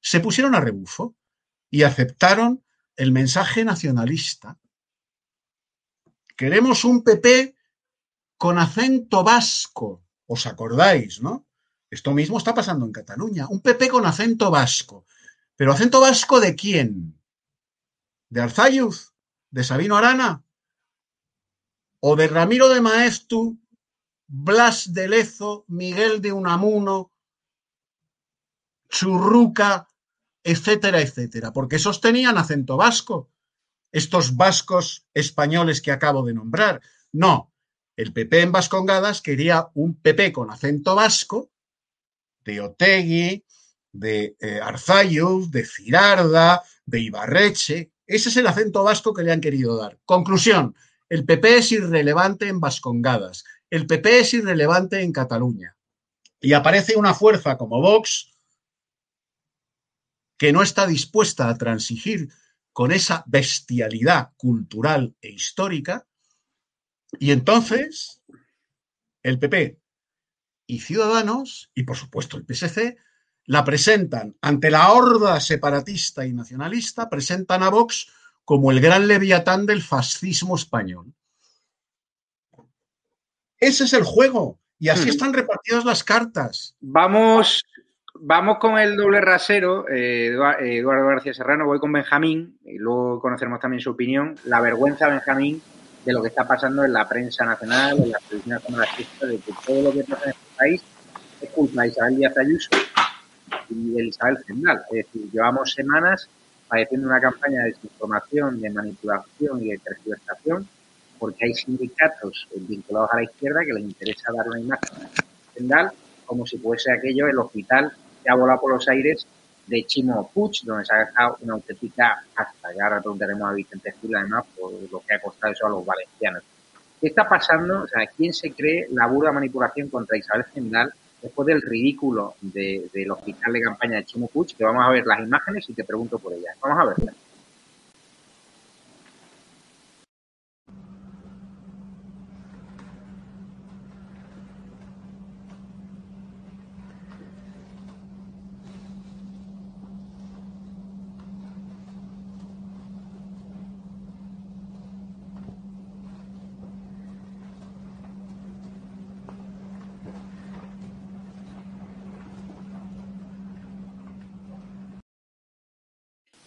se pusieron a rebufo y aceptaron el mensaje nacionalista. Queremos un PP con acento vasco. ¿Os acordáis, no? Esto mismo está pasando en Cataluña. Un PP con acento vasco. ¿Pero acento vasco de quién? ¿De Arzayuz? ¿De Sabino Arana? ¿O de Ramiro de Maestu, Blas de Lezo, Miguel de Unamuno, Churruca, etcétera, etcétera, porque sostenían acento vasco, estos vascos españoles que acabo de nombrar. No, el PP en Vascongadas quería un PP con acento vasco, de Otegui, de eh, de Cirarda, de Ibarreche. Ese es el acento vasco que le han querido dar. Conclusión, el PP es irrelevante en Vascongadas, el PP es irrelevante en Cataluña. Y aparece una fuerza como Vox, que no está dispuesta a transigir con esa bestialidad cultural e histórica, y entonces el PP y Ciudadanos, y por supuesto el PSC, la presentan ante la horda separatista y nacionalista, presentan a Vox como el gran leviatán del fascismo español. Ese es el juego. Y así están repartidas las cartas. Vamos, vamos con el doble rasero. Eh, Eduardo García Serrano, voy con Benjamín y luego conoceremos también su opinión. La vergüenza, Benjamín, de lo que está pasando en la prensa nacional, en la televisión como la de que todo lo que pasa en este país es culpa de Isabel Díaz Ayuso y de Isabel Zendal. Es decir, llevamos semanas padeciendo una campaña de desinformación, de manipulación y de tergiversación, porque hay sindicatos vinculados a la izquierda que les interesa dar una imagen de Zendal como si fuese aquello el hospital que ha volado por los aires de Chimo Puig, donde se ha gastado una auténtica hasta ya preguntaremos a Vicente Gil además por lo que ha costado eso a los valencianos. ¿Qué está pasando? O sea, ¿quién se cree la burda manipulación contra Isabel Zendal después del ridículo del hospital de campaña de Chimo Puig? Que vamos a ver las imágenes y te pregunto por ellas. Vamos a verlas.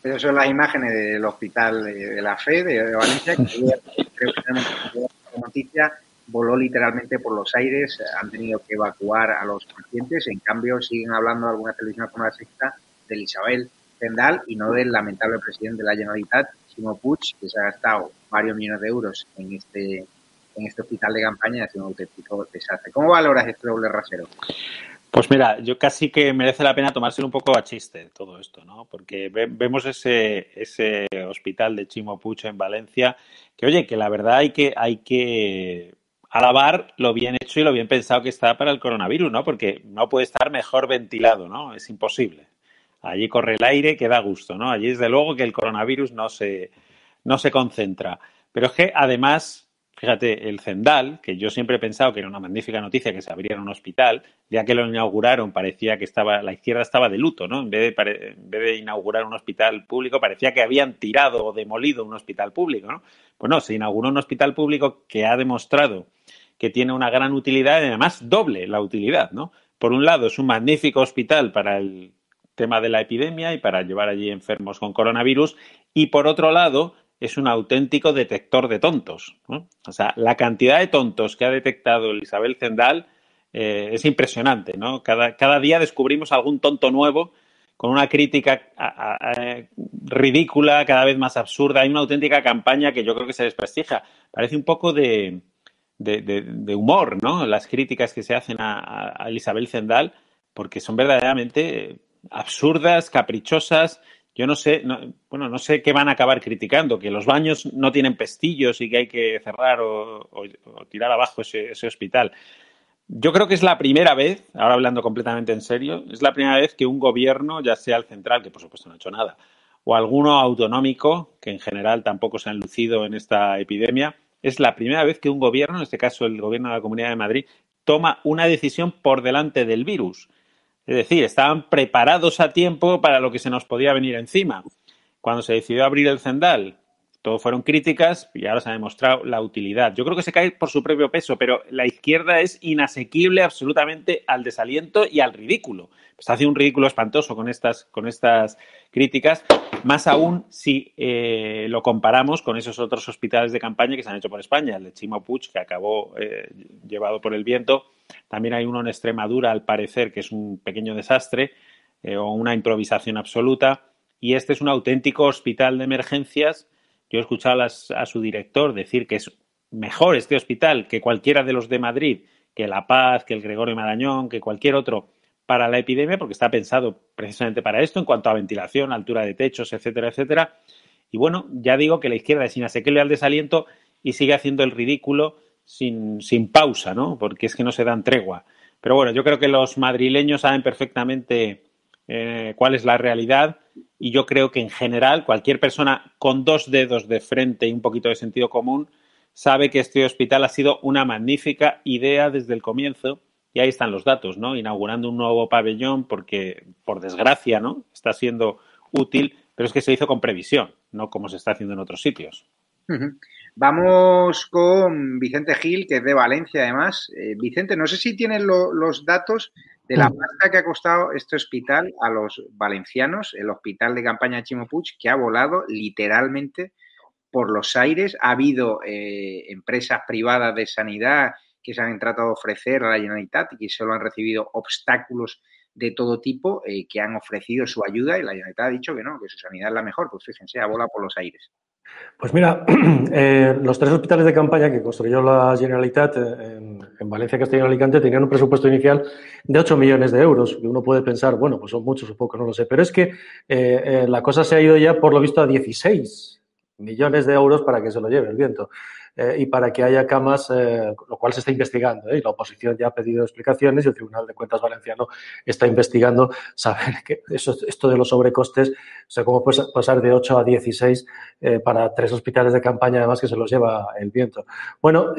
Esas son las imágenes del Hospital de la Fe de Valencia, que creo que tenemos noticia, voló literalmente por los aires, han tenido que evacuar a los pacientes, en cambio siguen hablando algunas televisiones como la sexta de Isabel Zendal y no del lamentable presidente de la Generalitat, Simo Puig, que se ha gastado varios millones de euros en este en este hospital de campaña ha sido un auténtico desastre. ¿Cómo valoras este doble rasero? Pues mira, yo casi que merece la pena tomárselo un poco a chiste todo esto, ¿no? Porque vemos ese, ese hospital de Chimo Pucho en Valencia, que oye, que la verdad hay que, hay que alabar lo bien hecho y lo bien pensado que está para el coronavirus, ¿no? Porque no puede estar mejor ventilado, ¿no? Es imposible. Allí corre el aire que da gusto, ¿no? Allí desde luego que el coronavirus no se, no se concentra. Pero es que además Fíjate, el Zendal, que yo siempre he pensado que era una magnífica noticia que se abriera un hospital, ya que lo inauguraron parecía que estaba la izquierda estaba de luto, ¿no? En vez de, en vez de inaugurar un hospital público, parecía que habían tirado o demolido un hospital público, ¿no? Pues no, se inauguró un hospital público que ha demostrado que tiene una gran utilidad y además doble la utilidad, ¿no? Por un lado, es un magnífico hospital para el tema de la epidemia y para llevar allí enfermos con coronavirus y por otro lado, es un auténtico detector de tontos. O sea, la cantidad de tontos que ha detectado Isabel Zendal eh, es impresionante. ¿no? Cada, cada, día descubrimos algún tonto nuevo con una crítica ridícula, cada vez más absurda. Hay una auténtica campaña que yo creo que se desprestigia. Parece un poco de, de, humor, ¿no? Las críticas que se hacen a Isabel Zendal, porque son verdaderamente absurdas, caprichosas yo no sé, bueno, no sé qué van a acabar criticando, que los baños no tienen pestillos y que hay que cerrar o, tirar abajo ese, hospital. Yo creo que es la primera vez, ahora hablando completamente en serio, es la primera vez que un gobierno, ya sea el central, que por supuesto no ha hecho nada, o alguno autonómico, que en general tampoco se han lucido en esta epidemia, es la primera vez que un gobierno, en este caso el gobierno de la Comunidad de Madrid, toma una decisión por delante del virus. Es decir, estaban preparados a tiempo para lo que se nos podía venir encima. Cuando se decidió abrir el Zendal, todo fueron críticas y ahora se ha demostrado la utilidad. Yo creo que se cae por su propio peso, pero la izquierda es inasequible absolutamente al desaliento y al ridículo. Pues hace un ridículo espantoso con estas, con estas críticas, más aún si eh, lo comparamos con esos otros hospitales de campaña que se han hecho por España, el de Chimo Puig, que acabó eh, llevado por el viento. También hay uno en Extremadura, al parecer, que es un pequeño desastre eh, o una improvisación absoluta. Y este es un auténtico hospital de emergencias yo he escuchado a, su director decir que es mejor este hospital que cualquiera de los de Madrid, que La Paz, que el Gregorio Marañón, que cualquier otro para la epidemia, porque está pensado precisamente para esto en cuanto a ventilación, altura de techos, etcétera, etcétera. Y bueno, ya digo que la izquierda es inasequible al desaliento y sigue haciendo el ridículo sin, sin pausa, ¿no? Porque es que no se dan tregua. Pero bueno, yo creo que los madrileños saben perfectamente eh, cuál es la realidad y yo creo que en general cualquier persona con dos dedos de frente y un poquito de sentido común sabe que este hospital ha sido una magnífica idea desde el comienzo y ahí están los datos, ¿no? Inaugurando un nuevo pabellón porque, por desgracia, ¿no? Está siendo útil, pero es que se hizo con previsión, no como se está haciendo en otros sitios. Vamos con Vicente Gil, que es de Valencia, además. Eh, Vicente, no sé si tienes los datos de la pasta que ha costado este hospital a los valencianos, el hospital de campaña Chimo Puig, que ha volado literalmente por los aires. Ha habido eh, empresas privadas de sanidad que se han tratado de ofrecer a la Generalitat y que solo han recibido obstáculos de todo tipo eh, que han ofrecido su ayuda y la Generalitat ha dicho que no, que su sanidad es la mejor. Pues fíjense, ha volado por los aires. Pues mira, eh, los tres hospitales de campaña que construyó la Generalitat en, Valencia, Castilla y Alicante tenían un presupuesto inicial de 8 millones de euros. Uno puede pensar, bueno, pues son muchos o pocos, no lo sé. Pero es que eh, eh, la cosa se ha ido ya, por lo visto, a 16 millones de euros para que se lo lleve el viento. Eh, y para que haya camas, eh, lo cual se está investigando. ¿eh? Y la oposición ya ha pedido explicaciones y el Tribunal de Cuentas Valenciano está investigando saber que eso, esto de los sobrecostes, o sea, cómo puede pasar de 8 a 16 para tres hospitales de campaña, además que se los lleva el viento. Bueno,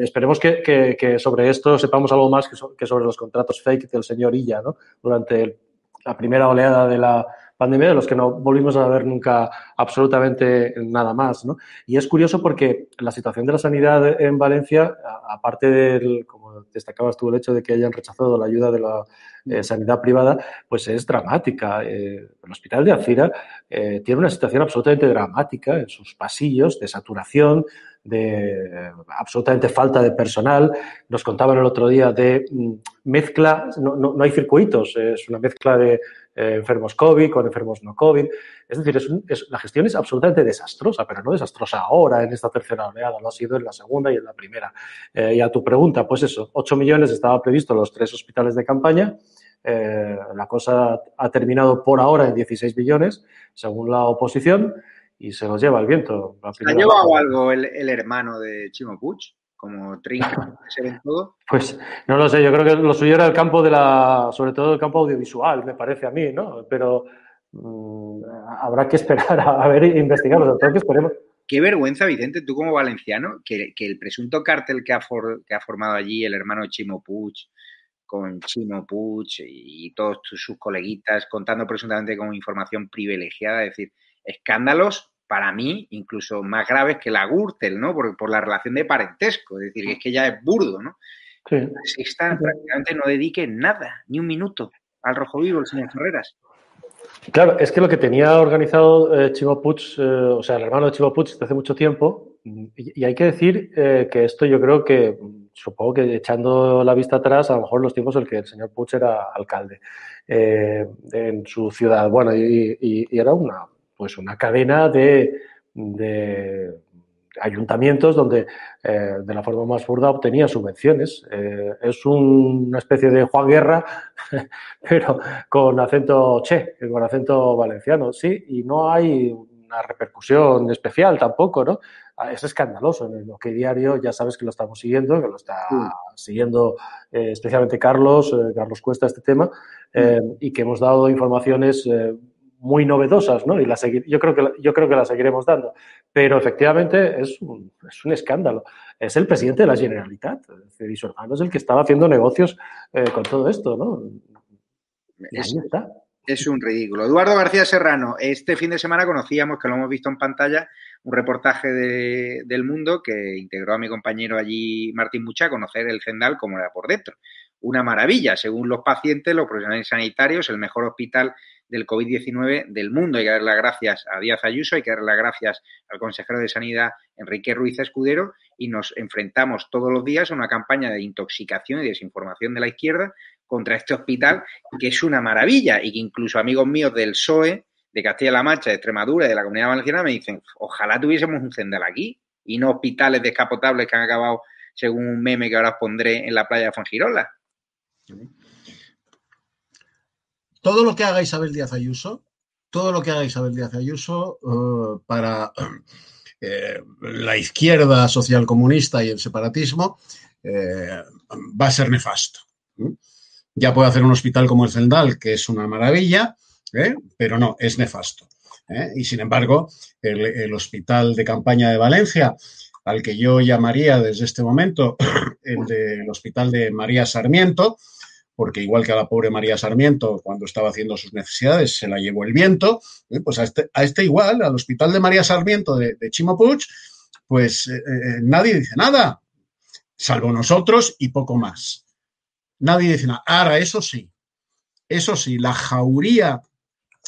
esperemos que, sobre esto sepamos algo más que, sobre los contratos fake del señor Illa, ¿no? Durante la primera oleada de la pandemia de los que no volvimos a ver nunca absolutamente nada más. ¿no? Y es curioso porque la situación de la sanidad en Valencia, aparte del, como destacabas tú, el hecho de que hayan rechazado la ayuda de la eh, sanidad privada, pues es dramática. Eh, el hospital de Alcira eh, tiene una situación absolutamente dramática en sus pasillos de saturación, de absolutamente falta de personal. Nos contaban el otro día de mm, mezcla, no, no, no hay circuitos, es una mezcla de eh, enfermos COVID con enfermos no COVID. Es decir, es, la gestión es absolutamente desastrosa, pero no desastrosa ahora en esta tercera oleada, lo ha sido en la segunda y en la primera. Eh, y a tu pregunta, pues eso, 8 millones estaba previsto en los tres hospitales de campaña. Eh, la cosa ha terminado por ahora en 16 millones, según la oposición, y se los lleva el viento. ¿Ha llevado algo el, el hermano de Chimo Puig? Como trinca en todo? Pues no lo sé, yo creo que lo suyo era el campo de la, sobre todo el campo audiovisual, me parece a mí, ¿no? Pero mm, habrá que esperar a, ver e investigarlo, que esperemos. Qué vergüenza, Vicente, tú como valenciano, que, el presunto cártel que ha, que ha formado allí el hermano Chimo Puig, con Chimo Puig y todos sus coleguitas, contando presuntamente con información privilegiada, es decir, escándalos para mí, incluso más graves que la Gürtel, ¿no? Por, por la relación de parentesco, es decir, es que ya es burdo, ¿no? Sí. Esta prácticamente no dedique nada, ni un minuto, al rojo vivo, el señor Ferreras. Claro, es que lo que tenía organizado eh, Chivo Puig, eh, o sea, el hermano de Chivo Puig desde hace mucho tiempo, y, hay que decir eh, que esto yo creo que, supongo que echando la vista atrás, a lo mejor los tiempos en que el señor Puig era alcalde en su ciudad, bueno, y era una pues una cadena de, ayuntamientos donde eh, de la forma más burda obtenía subvenciones. Eh, es una especie de Juan Guerra, pero con acento che, con acento valenciano, sí, y no hay una repercusión especial tampoco, ¿no? Ah, es escandaloso. En el que diario ya sabes que lo estamos siguiendo, que lo está siguiendo eh, especialmente Carlos, Carlos Cuesta, este tema, y que hemos dado informaciones muy novedosas, ¿no? Y la yo, creo que, yo creo que la seguiremos dando. Pero efectivamente es un, es un escándalo. Es el presidente de la Generalitat, y su hermano es el que estaba haciendo negocios eh, con todo esto, ¿no? es, es un ridículo. Eduardo García Serrano, este fin de semana conocíamos, que lo hemos visto en pantalla, un reportaje de, del Mundo que integró a mi compañero allí, Martín Mucha, a conocer el Zendal como era por dentro. Una maravilla, según los pacientes, los profesionales sanitarios, el mejor hospital del COVID-19 del mundo. Hay que dar las gracias a Díaz Ayuso, hay que dar las gracias al consejero de Sanidad Enrique Ruiz Escudero y nos enfrentamos todos los días a una campaña de intoxicación y desinformación de la izquierda contra este hospital que es una maravilla y que incluso amigos míos del PSOE, de Castilla-La Mancha, de Extremadura y de la Comunidad Valenciana me dicen, ojalá tuviésemos un cendal aquí y no hospitales descapotables que han acabado según un meme que ahora pondré en la playa de Fangirola todo lo que haga Isabel Díaz Ayuso, todo lo que haga Isabel Díaz Ayuso eh, para eh, la izquierda social comunista y el separatismo eh, va a ser nefasto. Ya puede hacer un hospital como el Zendal, que es una maravilla, pero no, es nefasto. Y sin embargo, el, hospital de campaña de Valencia, al que yo llamaría desde este momento el del hospital de María Sarmiento, porque igual que a la pobre María Sarmiento, cuando estaba haciendo sus necesidades, se la llevó el viento, ¿eh? pues a este, a este, igual, al hospital de María Sarmiento de, de Chimo Puig, pues eh, eh, nadie dice nada, salvo nosotros y poco más. Nadie dice nada. Ahora, eso sí, eso sí, la jauría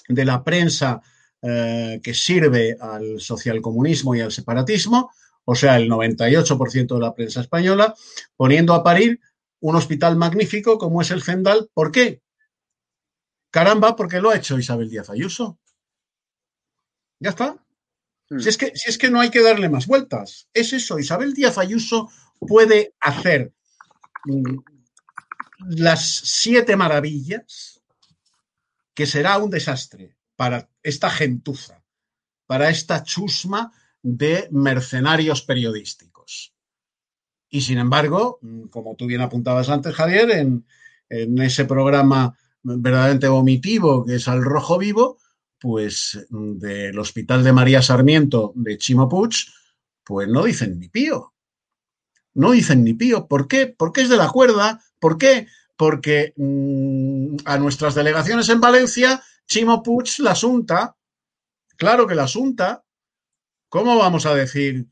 de la prensa que sirve al socialcomunismo y al separatismo, o sea, el 98% de la prensa española, poniendo a parir un hospital magnífico como es el Zendal. ¿Por qué? Caramba, porque lo ha hecho Isabel Díaz Ayuso. Ya está. Hmm. Si, es que, si es que no hay que darle más vueltas. Es eso. Isabel Díaz Ayuso puede hacer mm, las siete maravillas, que será un desastre para esta gentuza, para esta chusma de mercenarios periodísticos. Y sin embargo, mm, como tú bien apuntabas antes, Javier, en, ese programa verdaderamente vomitivo que es Al Rojo Vivo, pues mm, del Hospital de María Sarmiento de Chimo Puig, pues no dicen ni pío. No dicen ni pío. ¿Por qué? Porque es de la cuerda. ¿Por qué? Porque mmm, a nuestras delegaciones en Valencia, Chimo Puig la asunta. Claro que la asunta. ¿Cómo vamos a decir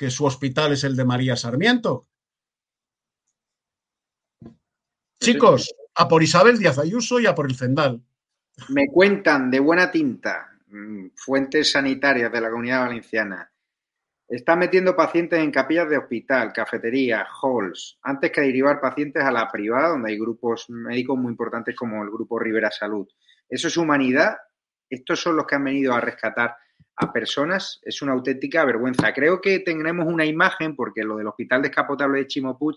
que su hospital es el de María Sarmiento? Chicos, a por Isabel Díaz Ayuso y a por el Cendal. Me cuentan de buena tinta, mm, fuentes sanitarias de la comunidad valenciana. Están metiendo pacientes en capillas de hospital, cafeterías, halls, antes que derivar pacientes a la privada, donde hay grupos médicos muy importantes como el Grupo Rivera Salud. ¿Eso es humanidad? ¿Estos son los que han venido a rescatar a personas? Es una auténtica vergüenza. Creo que tendremos una imagen, porque lo del hospital descapotable de Chimo Puig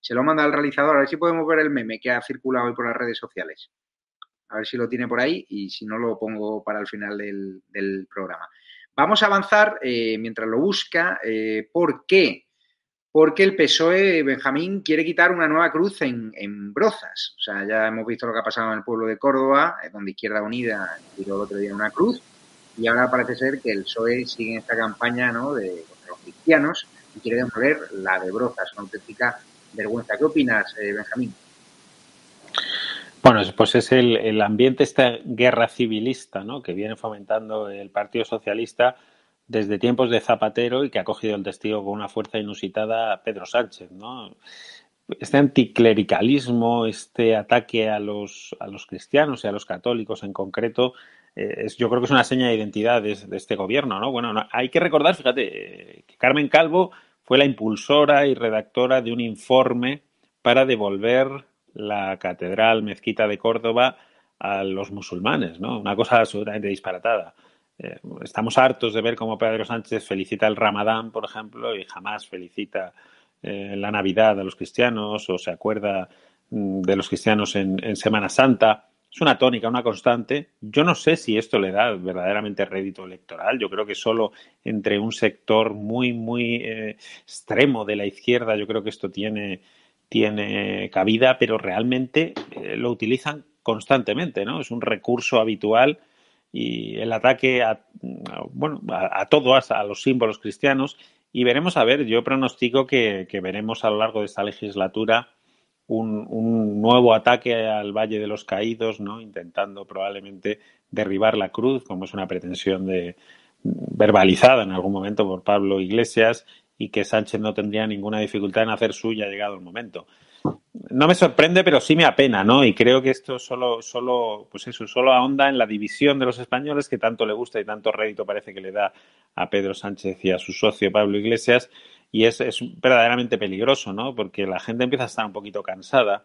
se lo manda al realizador. A ver si podemos ver el meme que ha circulado hoy por las redes sociales a ver si lo tiene por ahí y si no lo pongo para el final del, programa. Vamos a avanzar eh, mientras lo busca. Eh, ¿Por qué? Porque el PSOE, Benjamín, quiere quitar una nueva cruz en, Brozas. O sea, ya hemos visto lo que ha pasado en el pueblo de Córdoba, eh, donde Izquierda Unida tiró el otro día una cruz. Y ahora parece ser que el PSOE sigue esta campaña ¿no? de contra los cristianos y quiere demoler la de Brozas, una auténtica vergüenza. ¿Qué opinas, Benjamín? Bueno, pues es el, ambiente, esta guerra civilista ¿no? que viene fomentando el Partido Socialista desde tiempos de Zapatero y que ha cogido el testigo con una fuerza inusitada a Pedro Sánchez. ¿no? Este anticlericalismo, este ataque a los, a los cristianos y a los católicos en concreto, eh, es, yo creo que es una seña de identidad de, este gobierno. ¿no? Bueno, hay que recordar, fíjate, que Carmen Calvo fue la impulsora y redactora de un informe para devolver la catedral mezquita de Córdoba a los musulmanes, ¿no? Una cosa absolutamente disparatada. Eh, estamos hartos de ver cómo Pedro Sánchez felicita el Ramadán, por ejemplo, y jamás felicita eh, la Navidad a los cristianos o se acuerda mm, de los cristianos en, Semana Santa. Es una tónica, una constante. Yo no sé si esto le da verdaderamente rédito electoral. Yo creo que solo entre un sector muy, muy eh, extremo de la izquierda, yo creo que esto tiene tiene cabida, pero realmente eh, lo utilizan constantemente, ¿no? Es un recurso habitual y el ataque a, bueno, a, todos, a los símbolos cristianos. Y veremos, a ver, yo pronostico que, veremos a lo largo de esta legislatura un, un, nuevo ataque al Valle de los Caídos, ¿no? Intentando probablemente derribar la cruz, como es una pretensión de verbalizada en algún momento por Pablo Iglesias y que Sánchez no tendría ninguna dificultad en hacer suya llegado el momento. No me sorprende, pero sí me apena, ¿no? Y creo que esto solo, solo, pues eso, solo ahonda en la división de los españoles que tanto le gusta y tanto rédito parece que le da a Pedro Sánchez y a su socio Pablo Iglesias. Y es, es verdaderamente peligroso, ¿no? Porque la gente empieza a estar un poquito cansada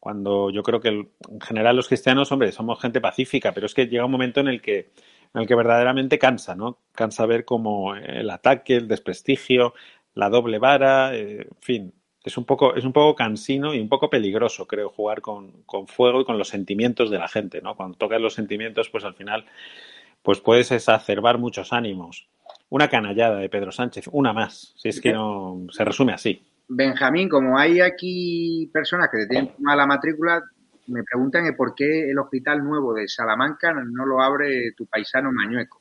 cuando yo creo que en general los cristianos, hombre, somos gente pacífica, pero es que llega un momento en el que en el que verdaderamente cansa, ¿no? Cansa ver como el ataque, el desprestigio, la doble vara, eh, en fin, es un poco, es un poco cansino y un poco peligroso, creo, jugar con, con, fuego y con los sentimientos de la gente, ¿no? Cuando tocas los sentimientos, pues al final, pues puedes exacerbar muchos ánimos. Una canallada de Pedro Sánchez, una más, si es que no se resume así. Benjamín, como hay aquí personas que tienen mala matrícula, me preguntan por qué el hospital nuevo de Salamanca no lo abre tu paisano Mañueco.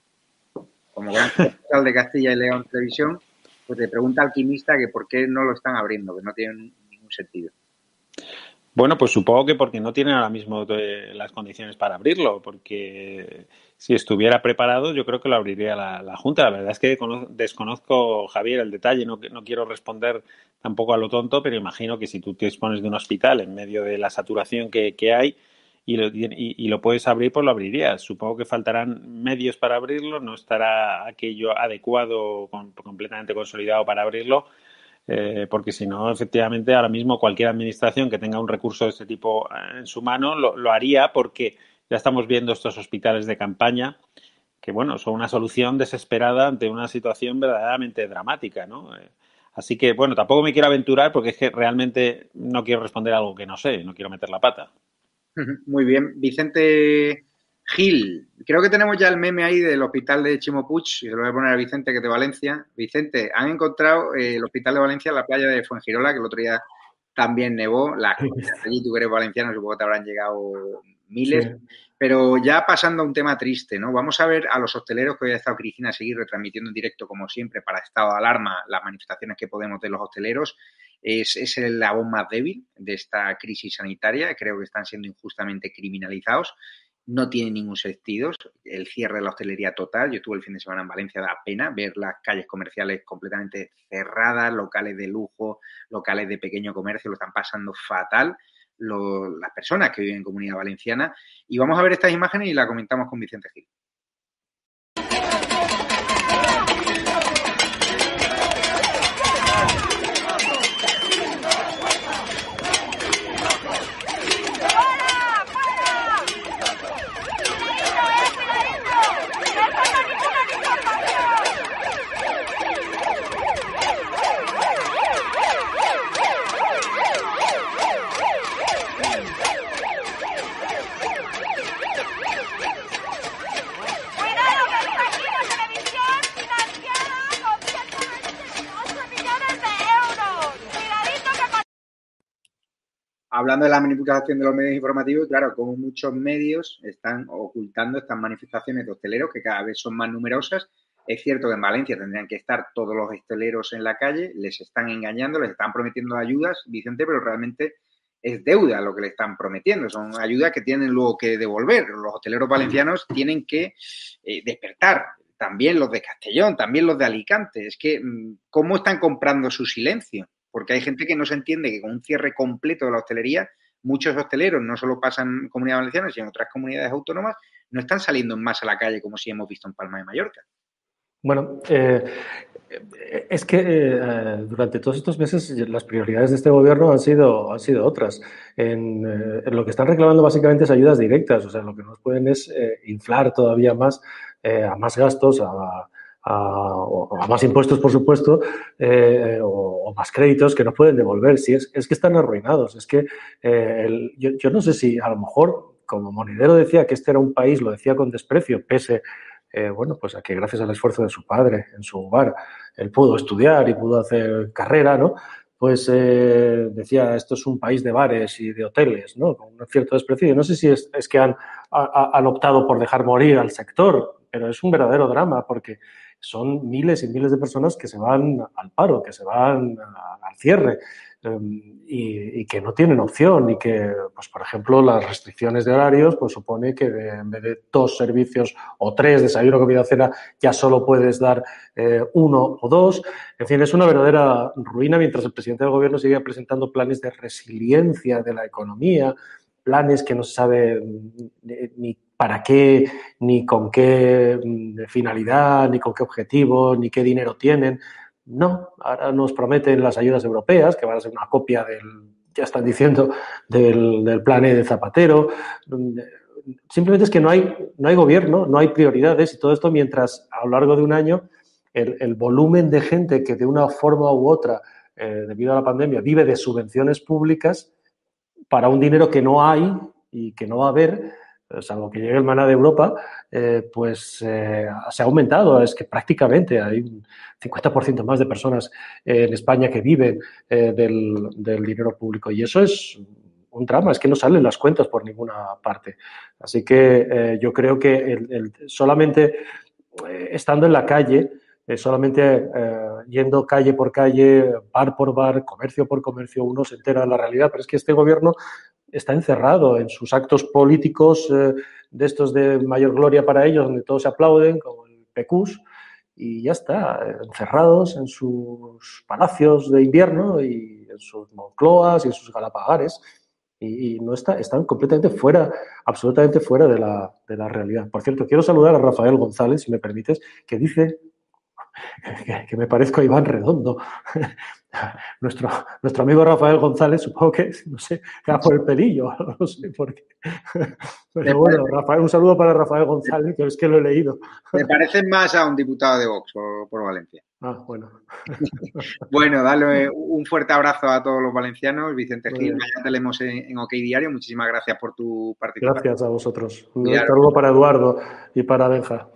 Como gran hospital de Castilla y León Televisión, pues te pregunta alquimista que por qué no lo están abriendo, que no tiene ningún sentido. Bueno, pues supongo que porque no tienen ahora mismo las condiciones para abrirlo, porque si estuviera preparado, yo creo que lo abriría la, Junta. La verdad es que desconozco, Javier, el detalle, no, no quiero responder tampoco a lo tonto, pero imagino que si tú te dispones de un hospital en medio de la saturación que, hay y lo, y, lo, puedes abrir, pues lo abrirías. Supongo que faltarán medios para abrirlo, no estará aquello adecuado, completamente consolidado para abrirlo. Eh, porque si no, efectivamente, ahora mismo cualquier administración que tenga un recurso de este tipo en su mano lo, lo haría porque ya estamos viendo estos hospitales de campaña que, bueno, son una solución desesperada ante una situación verdaderamente dramática, ¿no? Eh, así que, bueno, tampoco me quiero aventurar porque es que realmente no quiero responder algo que no sé, no quiero meter la pata. Muy bien. Vicente Gil, creo que tenemos ya el meme ahí del hospital de Chimopuch, y se lo voy a poner a Vicente, que es de Valencia. Vicente, han encontrado eh, el hospital de Valencia en la playa de Fuengirola, que el otro día también nevó. Las allí, tú que eres valenciano, supongo que te habrán llegado miles. Pero ya pasando a un tema triste, ¿no? Vamos a ver a los hosteleros que hoy ha estado Cristina a seguir retransmitiendo en directo, como siempre, para estado de alarma, las manifestaciones que podemos de los hosteleros. Es, es el voz más débil de esta crisis sanitaria. Creo que están siendo injustamente criminalizados. No tiene ningún sentido el cierre de la hostelería total. Yo estuve el fin de semana en Valencia, da pena ver las calles comerciales completamente cerradas, locales de lujo, locales de pequeño comercio, lo están pasando fatal las personas que viven en Comunidad Valenciana. Y vamos a ver estas imágenes y la comentamos con Vicente Gil. Hablando de la manipulación de los medios informativos, claro, como muchos medios están ocultando estas manifestaciones de hosteleros que cada vez son más numerosas. Es cierto que en Valencia tendrían que estar todos los hosteleros en la calle, les están engañando, les están prometiendo ayudas, Vicente, pero realmente es deuda lo que le están prometiendo, son ayudas que tienen luego que devolver. Los hosteleros valencianos tienen que eh, despertar, también los de Castellón, también los de Alicante. Es que, mm, ¿cómo están comprando su silencio? Porque hay gente que no se entiende que con un cierre completo de la hostelería, muchos hosteleros, no solo pasan en Comunidad Valenciana, sino en otras comunidades autónomas, no están saliendo más a la calle como si hemos visto en Palma de Mallorca. Bueno, eh, es que eh, durante todos estos meses las prioridades de este gobierno han sido, han sido otras. En, eh, lo que están reclamando básicamente es ayudas directas, o sea, lo que nos pueden es inflar todavía más a más gastos, a, a, más impuestos, por supuesto, eh, o, más créditos que no pueden devolver. Si es, es que están arruinados. Es que eh, yo, no sé si a lo mejor, como Monedero decía que este era un país, lo decía con desprecio, pese, eh, bueno, pues a que gracias al esfuerzo de su padre en su hogar, él pudo estudiar y pudo hacer carrera, ¿no? Pues decía, esto es un país de bares y de hoteles, ¿no? Con un cierto desprecio. No sé si es, es que han, han optado por dejar morir al sector, pero es un verdadero drama porque son miles y miles de personas que se van al paro, que se van al cierre em, y, que no tienen opción y que, pues, por ejemplo, las restricciones de horarios pues, supone que en vez de dos servicios o tres, desayuno, comida, cena, ya solo puedes dar eh, uno o dos. En fin, es una verdadera ruina mientras el presidente del gobierno sigue presentando planes de resiliencia de la economía, planes que no se sabe ni para qué, ni con qué mm, finalidad, ni con qué objetivo, ni qué dinero tienen. No, ahora nos prometen las ayudas europeas, que van a ser una copia del, ya están diciendo, del, plan e de Zapatero. Simplemente es que no hay, no hay gobierno, no hay prioridades y todo esto mientras a lo largo de un año el, volumen de gente que de una forma u otra, eh, debido a la pandemia, vive de subvenciones públicas para un dinero que no hay y que no va a haber, salvo que llegue el maná de Europa, eh, pues eh, se ha aumentado. Es que prácticamente hay un 50% más de personas en España que viven eh, del, dinero público. Y eso es un drama, es que no salen las cuentas por ninguna parte. Así que yo creo que solamente estando en la calle, solamente yendo calle por calle, bar por bar, comercio por comercio, uno se entera de la realidad. Pero es que este gobierno está encerrado en sus actos políticos eh, de estos de mayor gloria para ellos, donde todos se aplauden, como el PECUS, y ya está, encerrados en sus palacios de invierno y en sus Moncloas y en sus Galapagares y, no está, están completamente fuera, absolutamente fuera de la, de la realidad. Por cierto, quiero saludar a Rafael González, si me permites, que dice que, me parezco a Iván Redondo. nuestro, nuestro amigo Rafael González, supongo que, no sé, era por el pelillo, no sé por qué. Pero bueno, Rafael, un saludo para Rafael González, que es que lo he leído. Me parece más a un diputado de Vox por, Valencia. Ah, bueno. bueno, dale un fuerte abrazo a todos los valencianos. Vicente Gil, mañana te leemos en, OK Diario. Muchísimas gracias por tu participación. Gracias a vosotros. Un saludo para Eduardo y para Benja.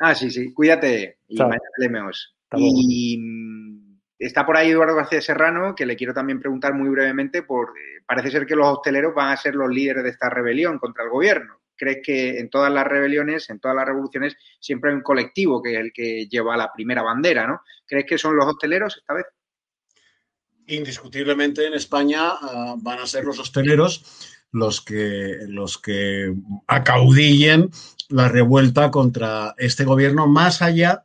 Ah, sí, sí. Cuídate y mañana te leemos. Y está por ahí Eduardo García Serrano, que le quiero también preguntar muy brevemente por, eh, parece ser que los hosteleros van a ser los líderes de esta rebelión contra el gobierno. ¿Crees que en todas las rebeliones, en todas las revoluciones, siempre hay un colectivo que es el que lleva la primera bandera, ¿no? ¿Crees que son los hosteleros esta vez? Indiscutiblemente en España ah, van a ser los hosteleros los que, los que acaudillen la revuelta contra este gobierno más allá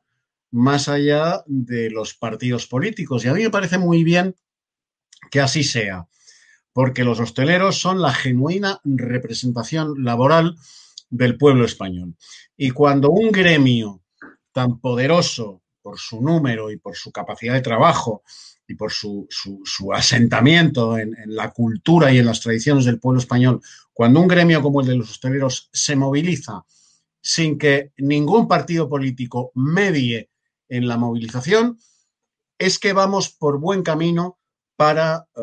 más allá de los partidos políticos. Y a mí me parece muy bien que así sea, porque los hosteleros son la genuina representación laboral del pueblo español. Y cuando un gremio tan poderoso por su número y por su capacidad de trabajo y por su, asentamiento en, en, la cultura y en las tradiciones del pueblo español, cuando un gremio como el de los hosteleros se moviliza sin que ningún partido político medie en la movilización, es que vamos por buen camino para eh,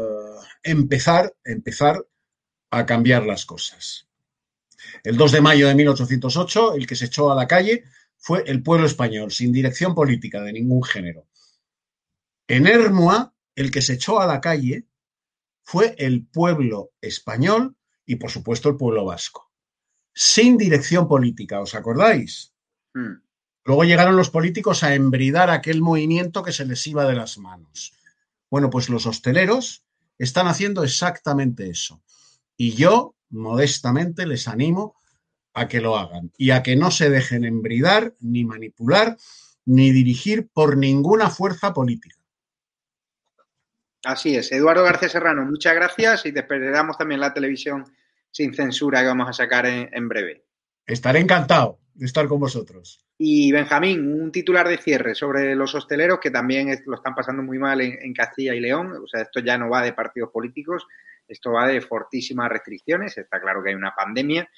empezar, empezar a cambiar las cosas. El 2 de mayo de 1808, el que se echó a la calle fue el pueblo español, sin dirección política de ningún género. En Hermua, el que se echó a la calle fue el pueblo español y, por supuesto, el pueblo vasco. Sin dirección política, ¿os acordáis? Hmm. Luego llegaron los políticos a embridar aquel movimiento que se les iba de las manos. Bueno, pues los hosteleros están haciendo exactamente eso. Y yo, modestamente, les animo a que lo hagan y a que no se dejen embridar, ni manipular, ni dirigir por ninguna fuerza política. Así es. Eduardo García Serrano, muchas gracias y te esperamos también la televisión sin censura que vamos a sacar en breve. Estaré encantado estar con vosotros. Y Benjamín, un titular de cierre sobre los hosteleros que también lo están pasando muy mal en, Castilla y León. O sea, esto ya no va de partidos políticos, esto va de fortísimas restricciones. Está claro que hay una pandemia,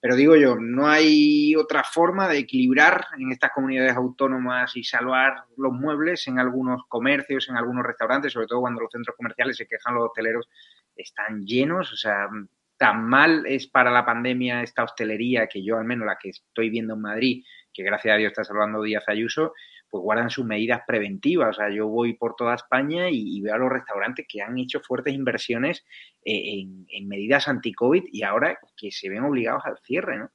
pero digo yo, no hay otra forma de equilibrar en estas comunidades autónomas y salvar los muebles en algunos comercios, en algunos restaurantes, sobre todo cuando los centros comerciales se quejan, los hosteleros están llenos. O sea, tan mal es para la pandemia esta hostelería que yo, al menos la que estoy viendo en Madrid, que gracias a Dios está salvando Díaz Ayuso, pues guardan sus medidas preventivas. O sea, yo voy por toda España y, veo a los restaurantes que han hecho fuertes inversiones eh, en, medidas anti-COVID y ahora que se ven obligados al cierre, ¿no?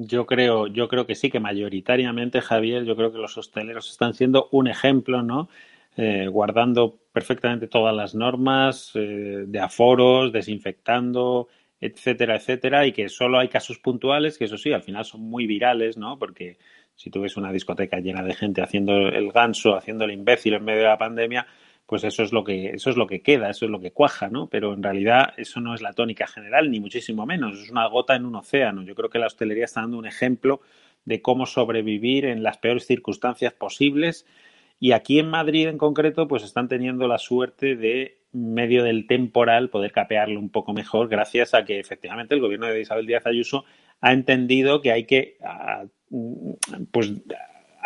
Yo creo, yo creo que sí, que mayoritariamente, Javier, yo creo que los hosteleros están siendo un ejemplo, ¿no? Eh, guardando perfectamente todas las normas eh, de aforos, desinfectando, etcétera, etcétera, y que solo hay casos puntuales, que eso sí, al final son muy virales, ¿no? Porque si tú ves una discoteca llena de gente haciendo el ganso, haciendo el imbécil en medio de la pandemia, pues eso es lo que, eso es lo que queda, eso es lo que cuaja, ¿no? Pero en realidad eso no es la tónica general, ni muchísimo menos, es una gota en un océano. Yo creo que la hostelería está dando un ejemplo de cómo sobrevivir en las peores circunstancias posibles. Y aquí en Madrid en concreto, pues están teniendo la suerte de medio del temporal poder capearlo un poco mejor gracias a que efectivamente el gobierno de Isabel Díaz Ayuso ha entendido que hay que, pues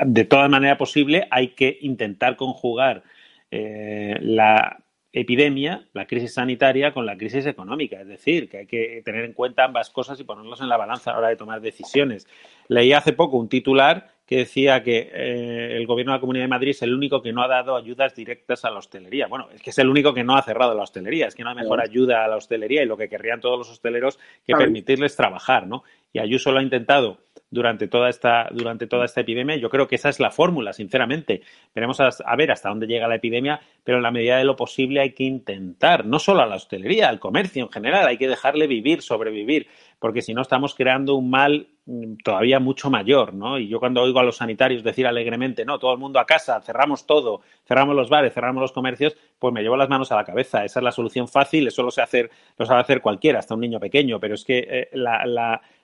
de toda manera posible, hay que intentar conjugar eh, la epidemia, la crisis sanitaria, con la crisis económica. Es decir, que hay que tener en cuenta ambas cosas y ponerlos en la balanza a la hora de tomar decisiones. Leí hace poco un titular que decía que eh, el gobierno de la Comunidad de Madrid es el único que no ha dado ayudas directas a la hostelería. Bueno, es que es el único que no ha cerrado la hostelería, es que no hay mejor ayuda a la hostelería y lo que querrían todos los hosteleros que permitirles trabajar, ¿no? Y Ayuso lo ha intentado durante toda esta durante toda esta epidemia. Yo creo que esa es la fórmula, sinceramente. Veremos a, a, ver hasta dónde llega la epidemia, pero en la medida de lo posible hay que intentar, no solo a la hostelería, al comercio en general, hay que dejarle vivir, sobrevivir, porque si no estamos creando un mal todavía mucho mayor, ¿no? Y yo cuando oigo a los sanitarios decir alegremente, no, todo el mundo a casa, cerramos todo, cerramos los bares, cerramos los comercios, pues me llevo las manos a la cabeza. Esa es la solución fácil, eso lo sabe hacer, lo sabe hacer cualquiera, hasta un niño pequeño, pero es que eh,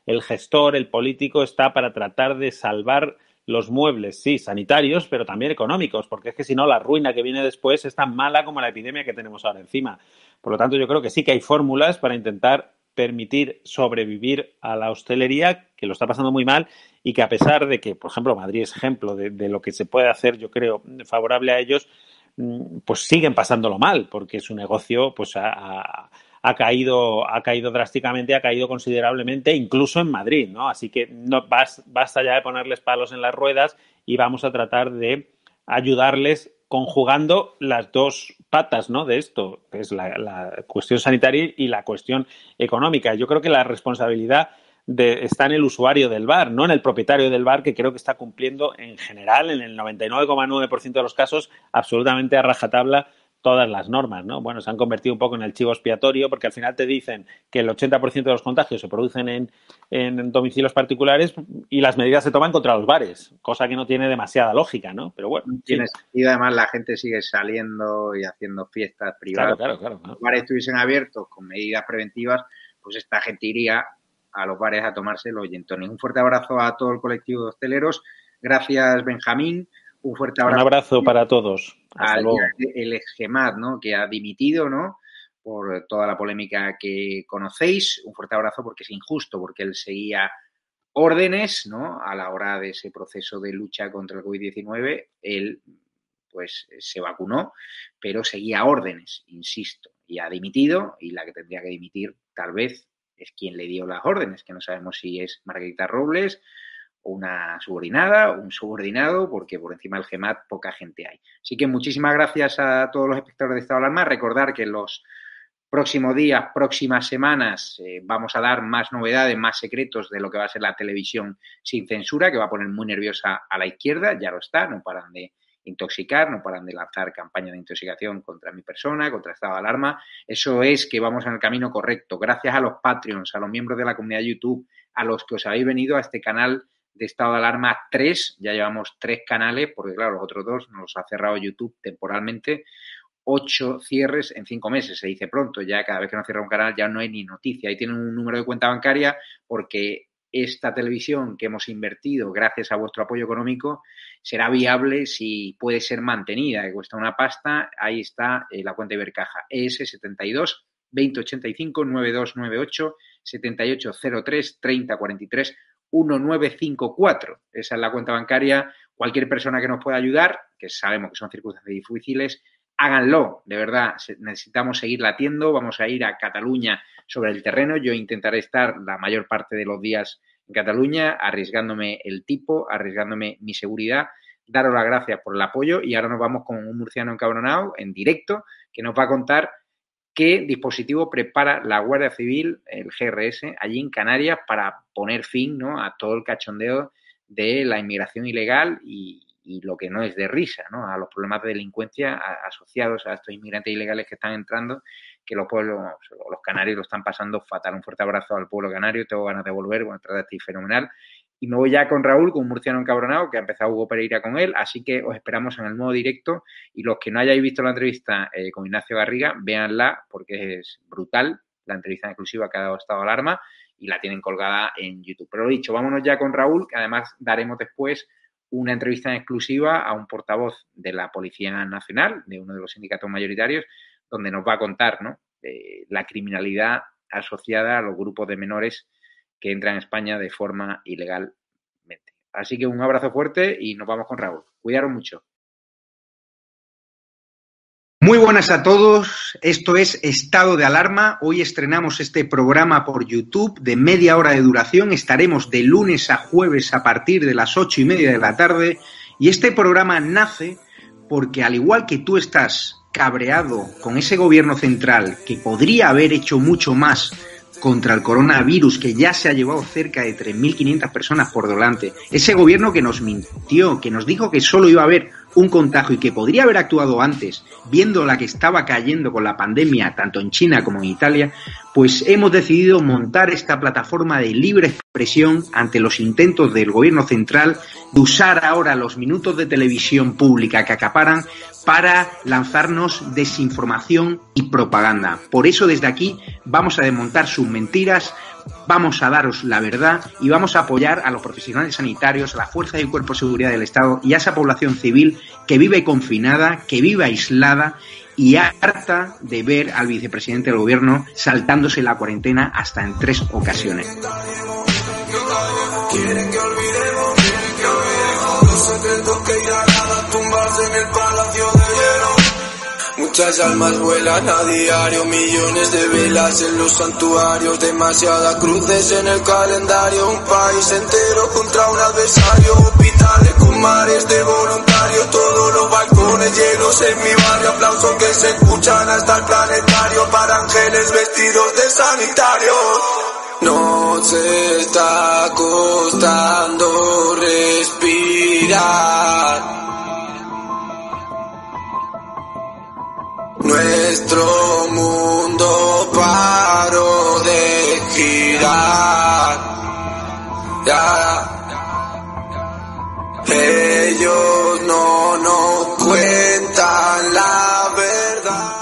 el gestor, el político está para tratar de salvar los muebles, sí, sanitarios, pero también económicos, porque es que si no, la ruina que viene después es tan mala como la epidemia que tenemos ahora encima. Por lo tanto, yo creo que sí que hay fórmulas para intentar permitir sobrevivir a la hostelería, que lo está pasando muy mal y que a pesar de que, por ejemplo, Madrid es ejemplo de, lo que se puede hacer, yo creo, favorable a ellos, mm, pues siguen pasándolo mal, porque su negocio pues ha, ha caído, ha caído drásticamente, ha caído considerablemente, incluso en Madrid, ¿no? Así que no, basta ya de ponerles palos en las ruedas y vamos a tratar de ayudarles conjugando las dos patas ¿no? de esto, que es la, la, cuestión sanitaria y la cuestión económica. Yo creo que la responsabilidad de, está en el usuario del bar, no en el propietario del bar, que creo que está cumpliendo en general, en el 99,9% de los casos, absolutamente a rajatabla todas las normas, ¿no? Bueno, se han convertido un poco en el chivo expiatorio porque al final te dicen que el 80% de los contagios se producen en, en, domicilios particulares y las medidas se toman contra los bares, cosa que no tiene demasiada lógica, ¿no? Pero bueno. Tiene sí. sentido, además la gente sigue saliendo y haciendo fiestas privadas. Claro, claro, claro. Si los bares estuviesen abiertos con medidas preventivas, pues esta gente iría a los bares a tomarse los yentones. Un fuerte abrazo a todo el colectivo de hosteleros. Gracias, Benjamín. Un fuerte abrazo. Un abrazo para todos. Al, el exgemat, ¿no? Que ha dimitido, ¿no? Por toda la polémica que conocéis. Un fuerte abrazo porque es injusto, porque él seguía órdenes, ¿no? A la hora de ese proceso de lucha contra el COVID-19, él pues se vacunó, pero seguía órdenes, insisto, y ha dimitido, y la que tendría que dimitir tal vez es quien le dio las órdenes, que no sabemos si es Margarita Robles una subordinada, un subordinado, porque por encima del GEMAT poca gente hay. Así que muchísimas gracias a todos los espectadores de Estado de Alarma. Recordar que en los próximos días, próximas semanas, eh, vamos a dar más novedades, más secretos de lo que va a ser la televisión sin censura, que va a poner muy nerviosa a la izquierda, ya lo está, no paran de intoxicar, no paran de lanzar campañas de intoxicación contra mi persona, contra Estado de Alarma. Eso es que vamos en el camino correcto. Gracias a los Patreons, a los miembros de la comunidad YouTube, a los que os habéis venido a este canal de estado de alarma tres, ya llevamos tres canales, porque claro, los otros dos nos ha cerrado YouTube temporalmente, ocho cierres en cinco meses, se dice pronto, ya cada vez que nos cierra un canal ya no hay ni noticia, ahí tienen un número de cuenta bancaria porque esta televisión que hemos invertido gracias a vuestro apoyo económico será viable si puede ser mantenida, que cuesta una pasta, ahí está eh, la cuenta Ibercaja, ES72 2085 9298 7803 3043 1954. Esa es la cuenta bancaria. Cualquier persona que nos pueda ayudar, que sabemos que son circunstancias difíciles, háganlo, de verdad. Necesitamos seguir latiendo. Vamos a ir a Cataluña sobre el terreno. Yo intentaré estar la mayor parte de los días en Cataluña, arriesgándome el tipo, arriesgándome mi seguridad. Daros las gracias por el apoyo y ahora nos vamos con un murciano encabronado en directo que nos va a contar qué dispositivo prepara la Guardia Civil, el GRS, allí en Canarias para poner fin ¿no? a todo el cachondeo de la inmigración ilegal y, lo que no es de risa, ¿no? a los problemas de delincuencia asociados a estos inmigrantes ilegales que están entrando, que los pueblos, los canarios lo están pasando fatal. Un fuerte abrazo al pueblo canario, tengo ganas de volver, bueno, trataste fenomenal. Y me voy ya con Raúl, con un murciano encabronado, que ha empezado Hugo Pereira con él, así que os esperamos en el modo directo. Y los que no hayáis visto la entrevista eh, con Ignacio Garriga, véanla porque es brutal la entrevista exclusiva que ha dado Estado Alarma y la tienen colgada en YouTube. Pero lo dicho, vámonos ya con Raúl, que además daremos después una entrevista en exclusiva a un portavoz de la Policía Nacional, de uno de los sindicatos mayoritarios, donde nos va a contar ¿no? la criminalidad asociada a los grupos de menores que entra en España de forma ilegalmente. Así que un abrazo fuerte y nos vamos con Raúl. Cuidaros mucho. Muy buenas a todos, esto es Estado de Alarma. Hoy estrenamos este programa por YouTube de media hora de duración. Estaremos de lunes a jueves a partir de las ocho y media de la tarde. Y este programa nace porque al igual que tú estás cabreado con ese gobierno central que podría haber hecho mucho más contra el coronavirus que ya se ha llevado cerca de 3.500 personas por delante. Ese gobierno que nos mintió, que nos dijo que solo iba a haber un contagio y que podría haber actuado antes, viendo la que estaba cayendo con la pandemia tanto en China como en Italia, pues hemos decidido montar esta plataforma de libre expresión ante los intentos del gobierno central de usar ahora los minutos de televisión pública que acaparan para lanzarnos desinformación y propaganda. Por eso desde aquí vamos a desmontar sus mentiras, vamos a daros la verdad y vamos a apoyar a los profesionales sanitarios, a la fuerza y cuerpo de seguridad del Estado y a esa población civil que vive confinada, que vive aislada y harta de ver al vicepresidente del gobierno saltándose la cuarentena hasta en tres ocasiones. Muchas almas vuelan a diario, millones de velas en los santuarios, demasiadas cruces en el calendario, un país entero contra un adversario, hospitales con mares de voluntarios, todos los balcones llenos en mi barrio, aplausos que se escuchan hasta el planetario para ángeles vestidos de sanitarios. Nos está costando respirar. Nuestro mundo paró de girar. Ya ellos no nos cuentan la verdad.